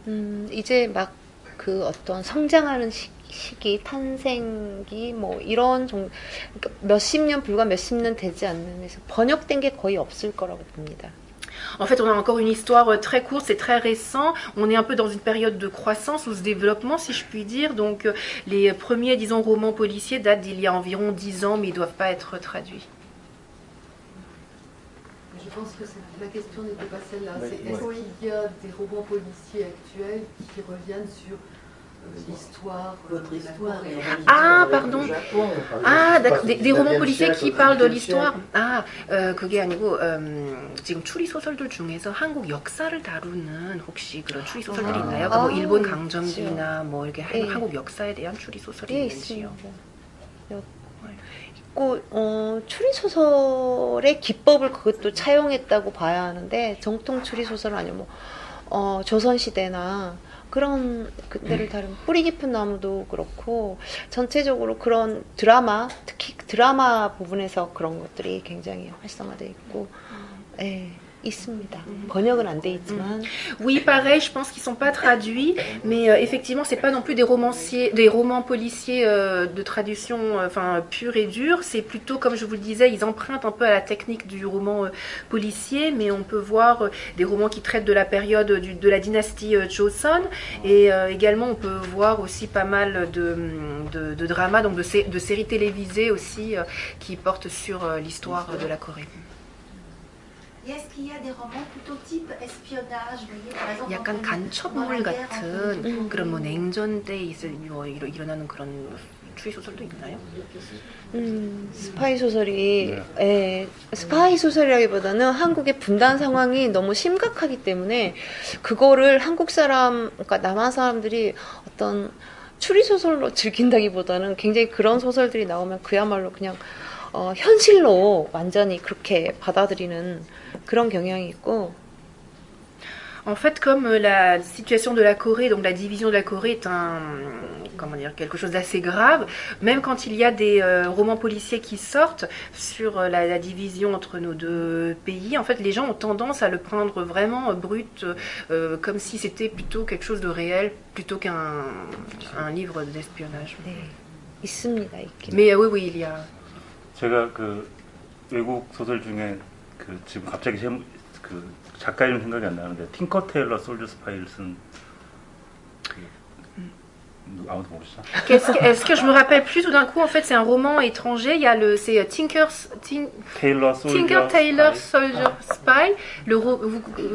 음, 이제 막 그 어떤 성장하는 시, 시기, 탄생기 뭐 이런 종 그러니까 몇십 년 불과 몇십 년 되지 않는 에서 번역된 게 거의 없을 거라고 봅니다. En fait, on a encore une histoire euh, très courte, c'est très récent. On est un peu dans une période de croissance ou de développement, si je puis dire. Donc, euh, les premiers, disons, romans policiers datent d'il y a environ 10 ans, mais ils ne doivent pas être traduits. Je pense que la question n'était pas celle-là. C'est est-ce qu'il y a des romans policiers actuels qui reviennent sur l'histoire, votre histoire. Ah, pardon. Ah, d'accord. Des, des romans policiers qui parlent de l'histoire. 아, 어, 그게 아니고 음, 지금 추리 소설들 중에서 한국 역사를 다루는 혹시 그런 추리 소설들이 있나요? 아, 뭐 일본 강점기나 뭐 이렇게 네. 한국 역사에 대한 추리 소설이 네, 있는지요? 있고 어, 추리 소설의 기법을 그것도 차용했다고 봐야 하는데 정통 추리 소설은 아니고 뭐 어, 조선 시대나 그런 그때를 다룬 뿌리 깊은 나무도 그렇고 전체적으로 그런 드라마 특히 드라마 부분에서 그런 것들이 굉장히 활성화돼 있고 예. Oui, pareil, je pense qu'ils sont pas traduits, mais euh, effectivement, c'est pas non plus des romanciers, des romans policiers euh, de traduction, euh, enfin pure et dure. C'est plutôt, comme je vous le disais, ils empruntent un peu à la technique du roman policier, mais on peut voir des romans qui traitent de la période de la dynastie Joseon, et également on peut voir aussi pas mal de, de, de dramas, donc de, de séries télévisées aussi, qui portent sur l'histoire de la Corée. 약간 간첩물 같은 음. 그런 뭐 냉전 때 있어 뭐 일어, 일어나는 그런 추리 소설도 있나요? 음, 스파이 소설이 네. 예, 스파이 소설이라기보다는 한국의 분단 상황이 너무 심각하기 때문에 그거를 한국 사람, 그러니까 남한 사람들이 어떤 추리 소설로 즐긴다기보다는 굉장히 그런 소설들이 나오면 그야말로 그냥 어, 현실로 완전히 그렇게 받아들이는 그런 경향이 있고 En fait, comme la situation de la Corée, donc la division de la Corée est un, comment dire, quelque chose d'assez grave, même quand il y a des euh, romans policiers qui sortent sur euh, la, la, division entre nos deux pays, en fait, les gens ont tendance à le prendre vraiment brut, euh, comme si c'était plutôt quelque chose de réel, plutôt qu'un un livre d'espionnage. Mais oui, oui, il y a. 제가 그 외국 소설 중에 그 지금 갑자기 제, 그 작가 이름 생각이 안 나는데 틴커 테일러 솔저 스파이를 쓴 그, 아무도 모르시죠? Est-ce que, que je me rappelle plus tout d'un coup En fait, c'est un roman étranger. Il y a le, c'est Tinker, Tin, Taylor Soldier Tinker Taylor Soldier Spy. Le,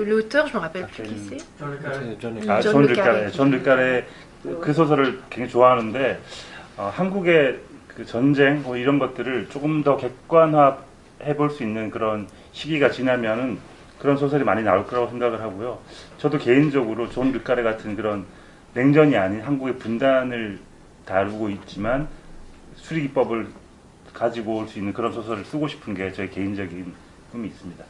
l'auteur, je me rappelle plus qui c'est. 아, 존 르카레. 존 르카레 그 소설을 굉장히 좋아하는데 어, 한국의 그 전쟁 뭐 이런 것들을 조금 더 객관화해 볼 수 있는 그런 시기가 지나면은 그런 소설이 많이 나올 거라고 생각을 하고요. 저도 개인적으로 존 르카레 같은 그런 냉전이 아닌 한국의 분단을 다루고 있지만 수리 기법을 가지고 올 수 있는 그런 소설을 쓰고 싶은 게 저의 개인적인 꿈이 있습니다.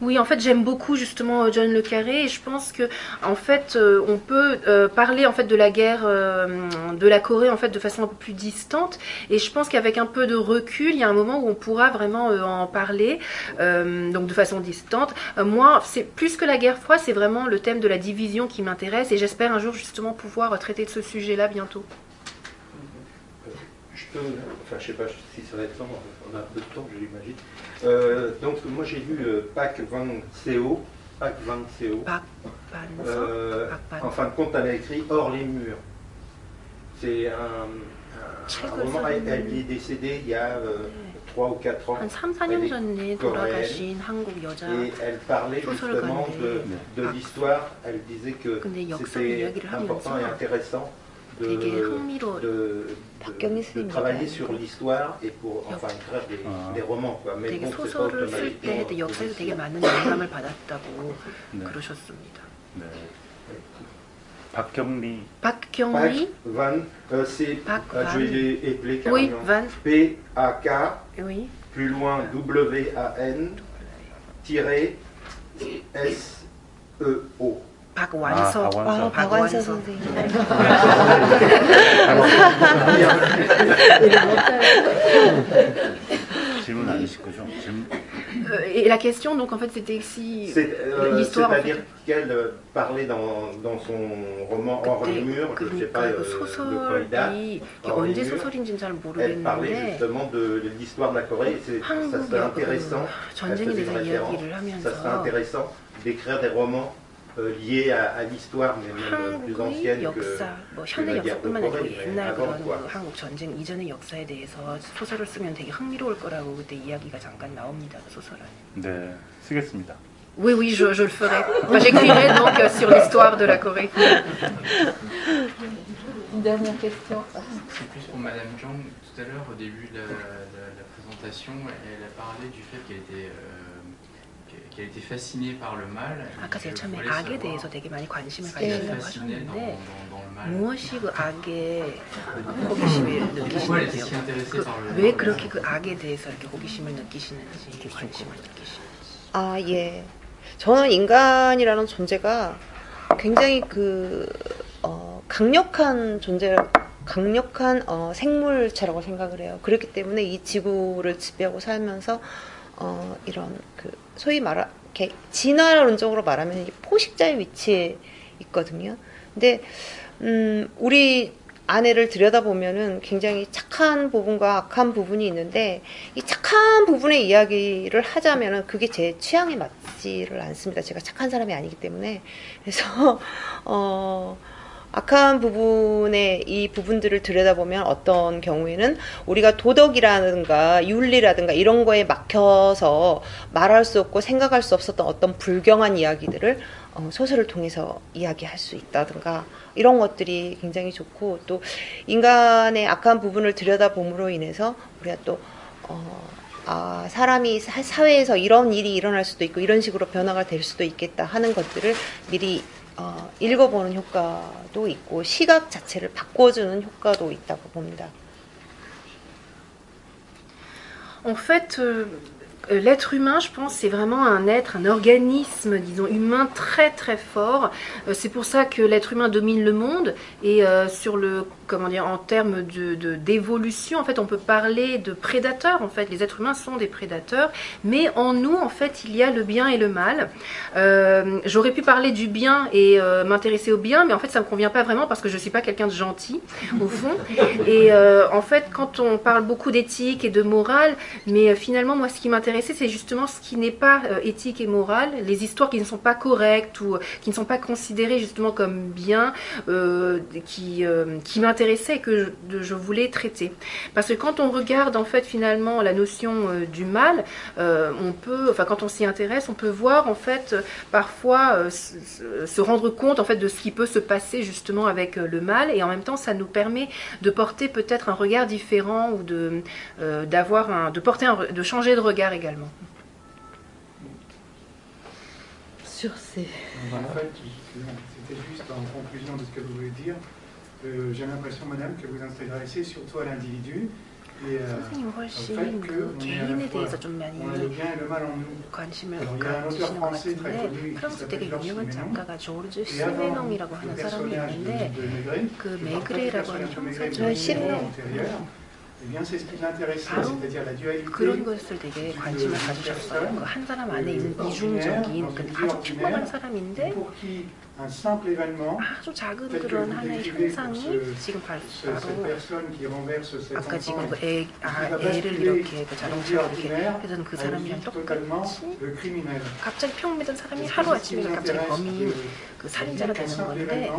Oui, en fait, j'aime beaucoup justement John le Carré et je pense que en fait, on peut parler en fait de la guerre de la Corée en fait de façon un peu plus distante et je pense qu'avec un peu de recul, il y a un moment où on pourra vraiment en parler donc de façon distante. moi, c'est plus que la guerre froide, c'est vraiment le thème de la division qui m'intéresse et j'espère un jour justement pouvoir traiter de ce sujet-là bientôt enfin je sais pas si ça va être long, on a un peu de temps, je l'imagine. Euh, donc moi j'ai lu euh, Pac Van Seo, Pac Van Seo. Euh, en fin de compte, elle a écrit Hors les murs. C'est un, roman, elle, est décédée il y a euh, 3 ou 4 ans. Et elle parlait justement de, de l'histoire. Elle disait que c'était important et intéressant de, de, de, de, travailler sur l'histoire et pour enfin écrire des, des romans quoi. Mais bon, c'est pas automatiquement. 역사에서 되게 많은 영감을 받았다고 그러셨습니다. 네. 박경리. 박경리. Van, euh, c'est, euh, je vais épeler carrément. Oui, Van. P-A-K. Oui. Plus loin, W-A-N. tiré S-E-O. 박완서. 아, 박완서 선생님. 질문 아니실 거죠? 질문. Et la question, donc en fait, c'était si euh, l'histoire. C'est-à-dire qu'elle euh, parlait dans, dans son roman Hors les murs, je ne sais pas euh, de quoi il date. Elle parlait justement de, de l'histoire de la Corée. Ça serait intéressant. Ça serait intéressant d'écrire des romans euh, lié à, à l'histoire mais même plus ancienne 역사, que, 뭐 현대 역사뿐만 아니고 옛날 그런 한국 전쟁 이전의 역사에 대해서 소설을 쓰면 되게 흥미로울 거라고 그때 이야기가 잠깐 나옵니다. 그 소설은. 네, 쓰겠습니다. Oui, oui, je, je le ferai. Enfin, J'écrirai donc sur l'histoire de la Corée. Une dernière question. C'est plus pour Madame Jong. Tout à l'heure, au début de la, la, la, présentation, elle a parlé du fait qu'elle était euh, 아까 제일 처음에 악에 대해서 되게 많이 관심을 가진다고 하셨는데 무엇이 그 악에 *laughs* 호기심을 느끼시는지요? 왜 그렇게 그 악에 대해서 이렇게 호기심을 느끼시는지 관심을 느끼시는지? 아 예, 저는 인간이라는 존재가 굉장히 그 어, 강력한 존재. 강력한 어, 생물체라고 생각을 해요. 그렇기 때문에 이 지구를 지배하고 살면서 어, 이런 그 소위 말하 이렇게 진화론적으로 말하면 포식자의 위치에 있거든요. 근데 음, 우리 아내를 들여다보면은 굉장히 착한 부분과 악한 부분이 있는데 이 착한 부분의 이야기를 하자면은 그게 제 취향에 맞지를 않습니다. 제가 착한 사람이 아니기 때문에 그래서 *laughs* 어. 악한 부분의 이 부분들을 들여다보면 어떤 경우에는 우리가 도덕이라든가 윤리라든가 이런 거에 막혀서 말할 수 없고 생각할 수 없었던 어떤 불경한 이야기들을 어, 소설을 통해서 이야기할 수 있다든가 이런 것들이 굉장히 좋고 또 인간의 악한 부분을 들여다봄으로 인해서 우리가 또 어, 아, 사람이 사회에서 이런 일이 일어날 수도 있고 이런 식으로 변화가 될 수도 있겠다 하는 것들을 미리 어, 읽어보는 효과도 있고 시각 자체를 바꿔주는 효과도 있다고 봅니다. En fait, euh, l'être humain, je pense, c'est vraiment un être, un organisme, disons, humain très très fort. Euh, c'est pour ça que l'être humain domine le monde et euh, sur le, comment dire, en termes de d'évolution, en fait, on peut parler de prédateurs. En fait, les êtres humains sont des prédateurs, mais en nous, en fait, il y a le bien et le mal. J'aurais pu parler du bien et m'intéresser au bien, mais en fait, ça me convient pas vraiment parce que je suis pas quelqu'un de gentil au fond. Et en fait, quand on parle beaucoup d'éthique et de morale, mais finalement, moi, ce qui m'intéresse c'est justement ce qui n'est pas euh, éthique et moral, les histoires qui ne sont pas correctes ou euh, qui ne sont pas considérées justement comme bien, euh, qui, m'intéressaient et que je, voulais traiter. Parce que quand on regarde en fait finalement la notion du mal, on peut, enfin quand on s'y intéresse, on peut voir en fait parfois se rendre compte en fait de ce qui peut se passer justement avec le mal et en même temps ça nous permet de porter peut-être un regard différent ou de un, de porter de changer de regard également sur ces... En fait, c'était juste en conclusion de ce que vous voulez dire. Euh, j'ai l'impression, madame, que vous intéressez surtout à l'individu. Et euh, fait a le bien et le mal en nous. Alors, il y a un auteur français très connu qui s'appelle Georges le personnage de, de Maigret, de Maigret 그런 것을 되게 관심을 가지셨어요. 뭐 그한 사람 안에 있는 이중적인, 아주 평범한 사람인데 아주 작은 그런 하나의 현상이 지금 바로 아까 지금 그 애, 아, 애를 이렇게 그 자동차로 이렇게 해서 그 사람이랑 똑같이 갑자기 평범했던 사람이 하루아침에 갑자기 범인 그 살인자가 되는 건데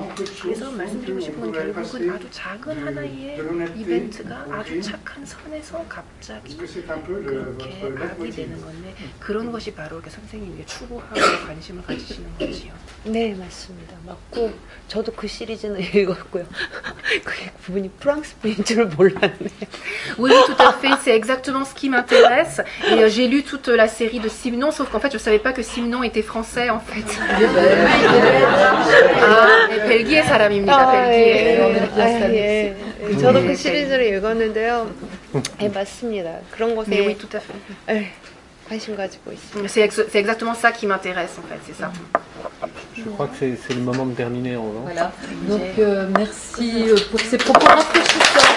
그래서 말씀드리고 싶은 건 결국은 아주 작은 하나의 이벤트가 아주 착한 선에서 갑자기 그렇게 악이 되는 건데 그런 것이 바로 이렇게 선생님이 추구하고 관심을 가지시는 거지요. 네 맞습니다. 맞고 저도 그 시리즈는 읽었고요. 그게 부분이 프랑스 분인 줄 몰랐네. *laughs* Oui, tout à fait. C'est exactement ce qui m'intéresse. Et euh, j'ai lu toute la série de Simon, sauf qu'en fait, je savais pas que Simon était français, en fait. 아, 네, 벨기에 사람입니다. 아, 벨기에. 예, 아, 예. 저도 그 시리즈를 읽었는데요. 예, 맞습니다. 그런 것에 Mais oui, tout à fait. 예, 관심 가지고 있습니다. C'est ex- c'est exactement ça qui m'intéresse, en fait, c'est ça. Je crois que c'est le moment de terminer en. Voilà. Donc euh, merci euh, pour ces propos rafraîchissants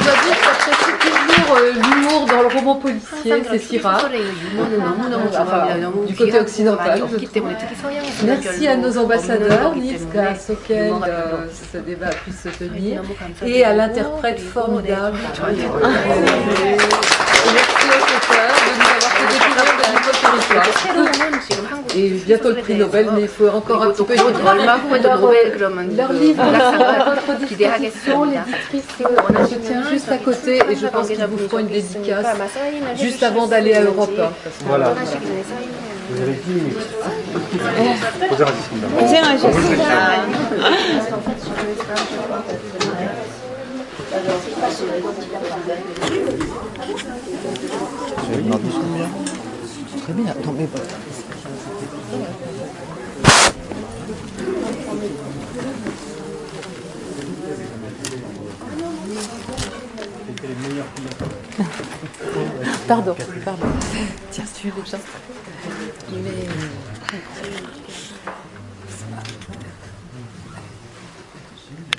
je dois dire que j'apprécie toujours euh, l'humour dans le roman policier, c'est si rare. du côté occidental, Merci à nos ambassadeurs, Livka, Sokel, ce débat a pu se tenir, et à l'interprète formidable. Merci aux auteurs de nous avoir fait découvrir de nouveaux territoires. Et bientôt le prix Nobel, mais il faut encore un petit peu de leur, leur livre, votre disposition, l'éditrice, euh, je tiens juste à côté et je pense qu'ils vous feront une dédicace juste avant d'aller à Europe. Voilà. Vous avez Très bien, attends, pas. Thank you les meilleurs pilotes. Pardon, pardon. Tiens, tu veux Mais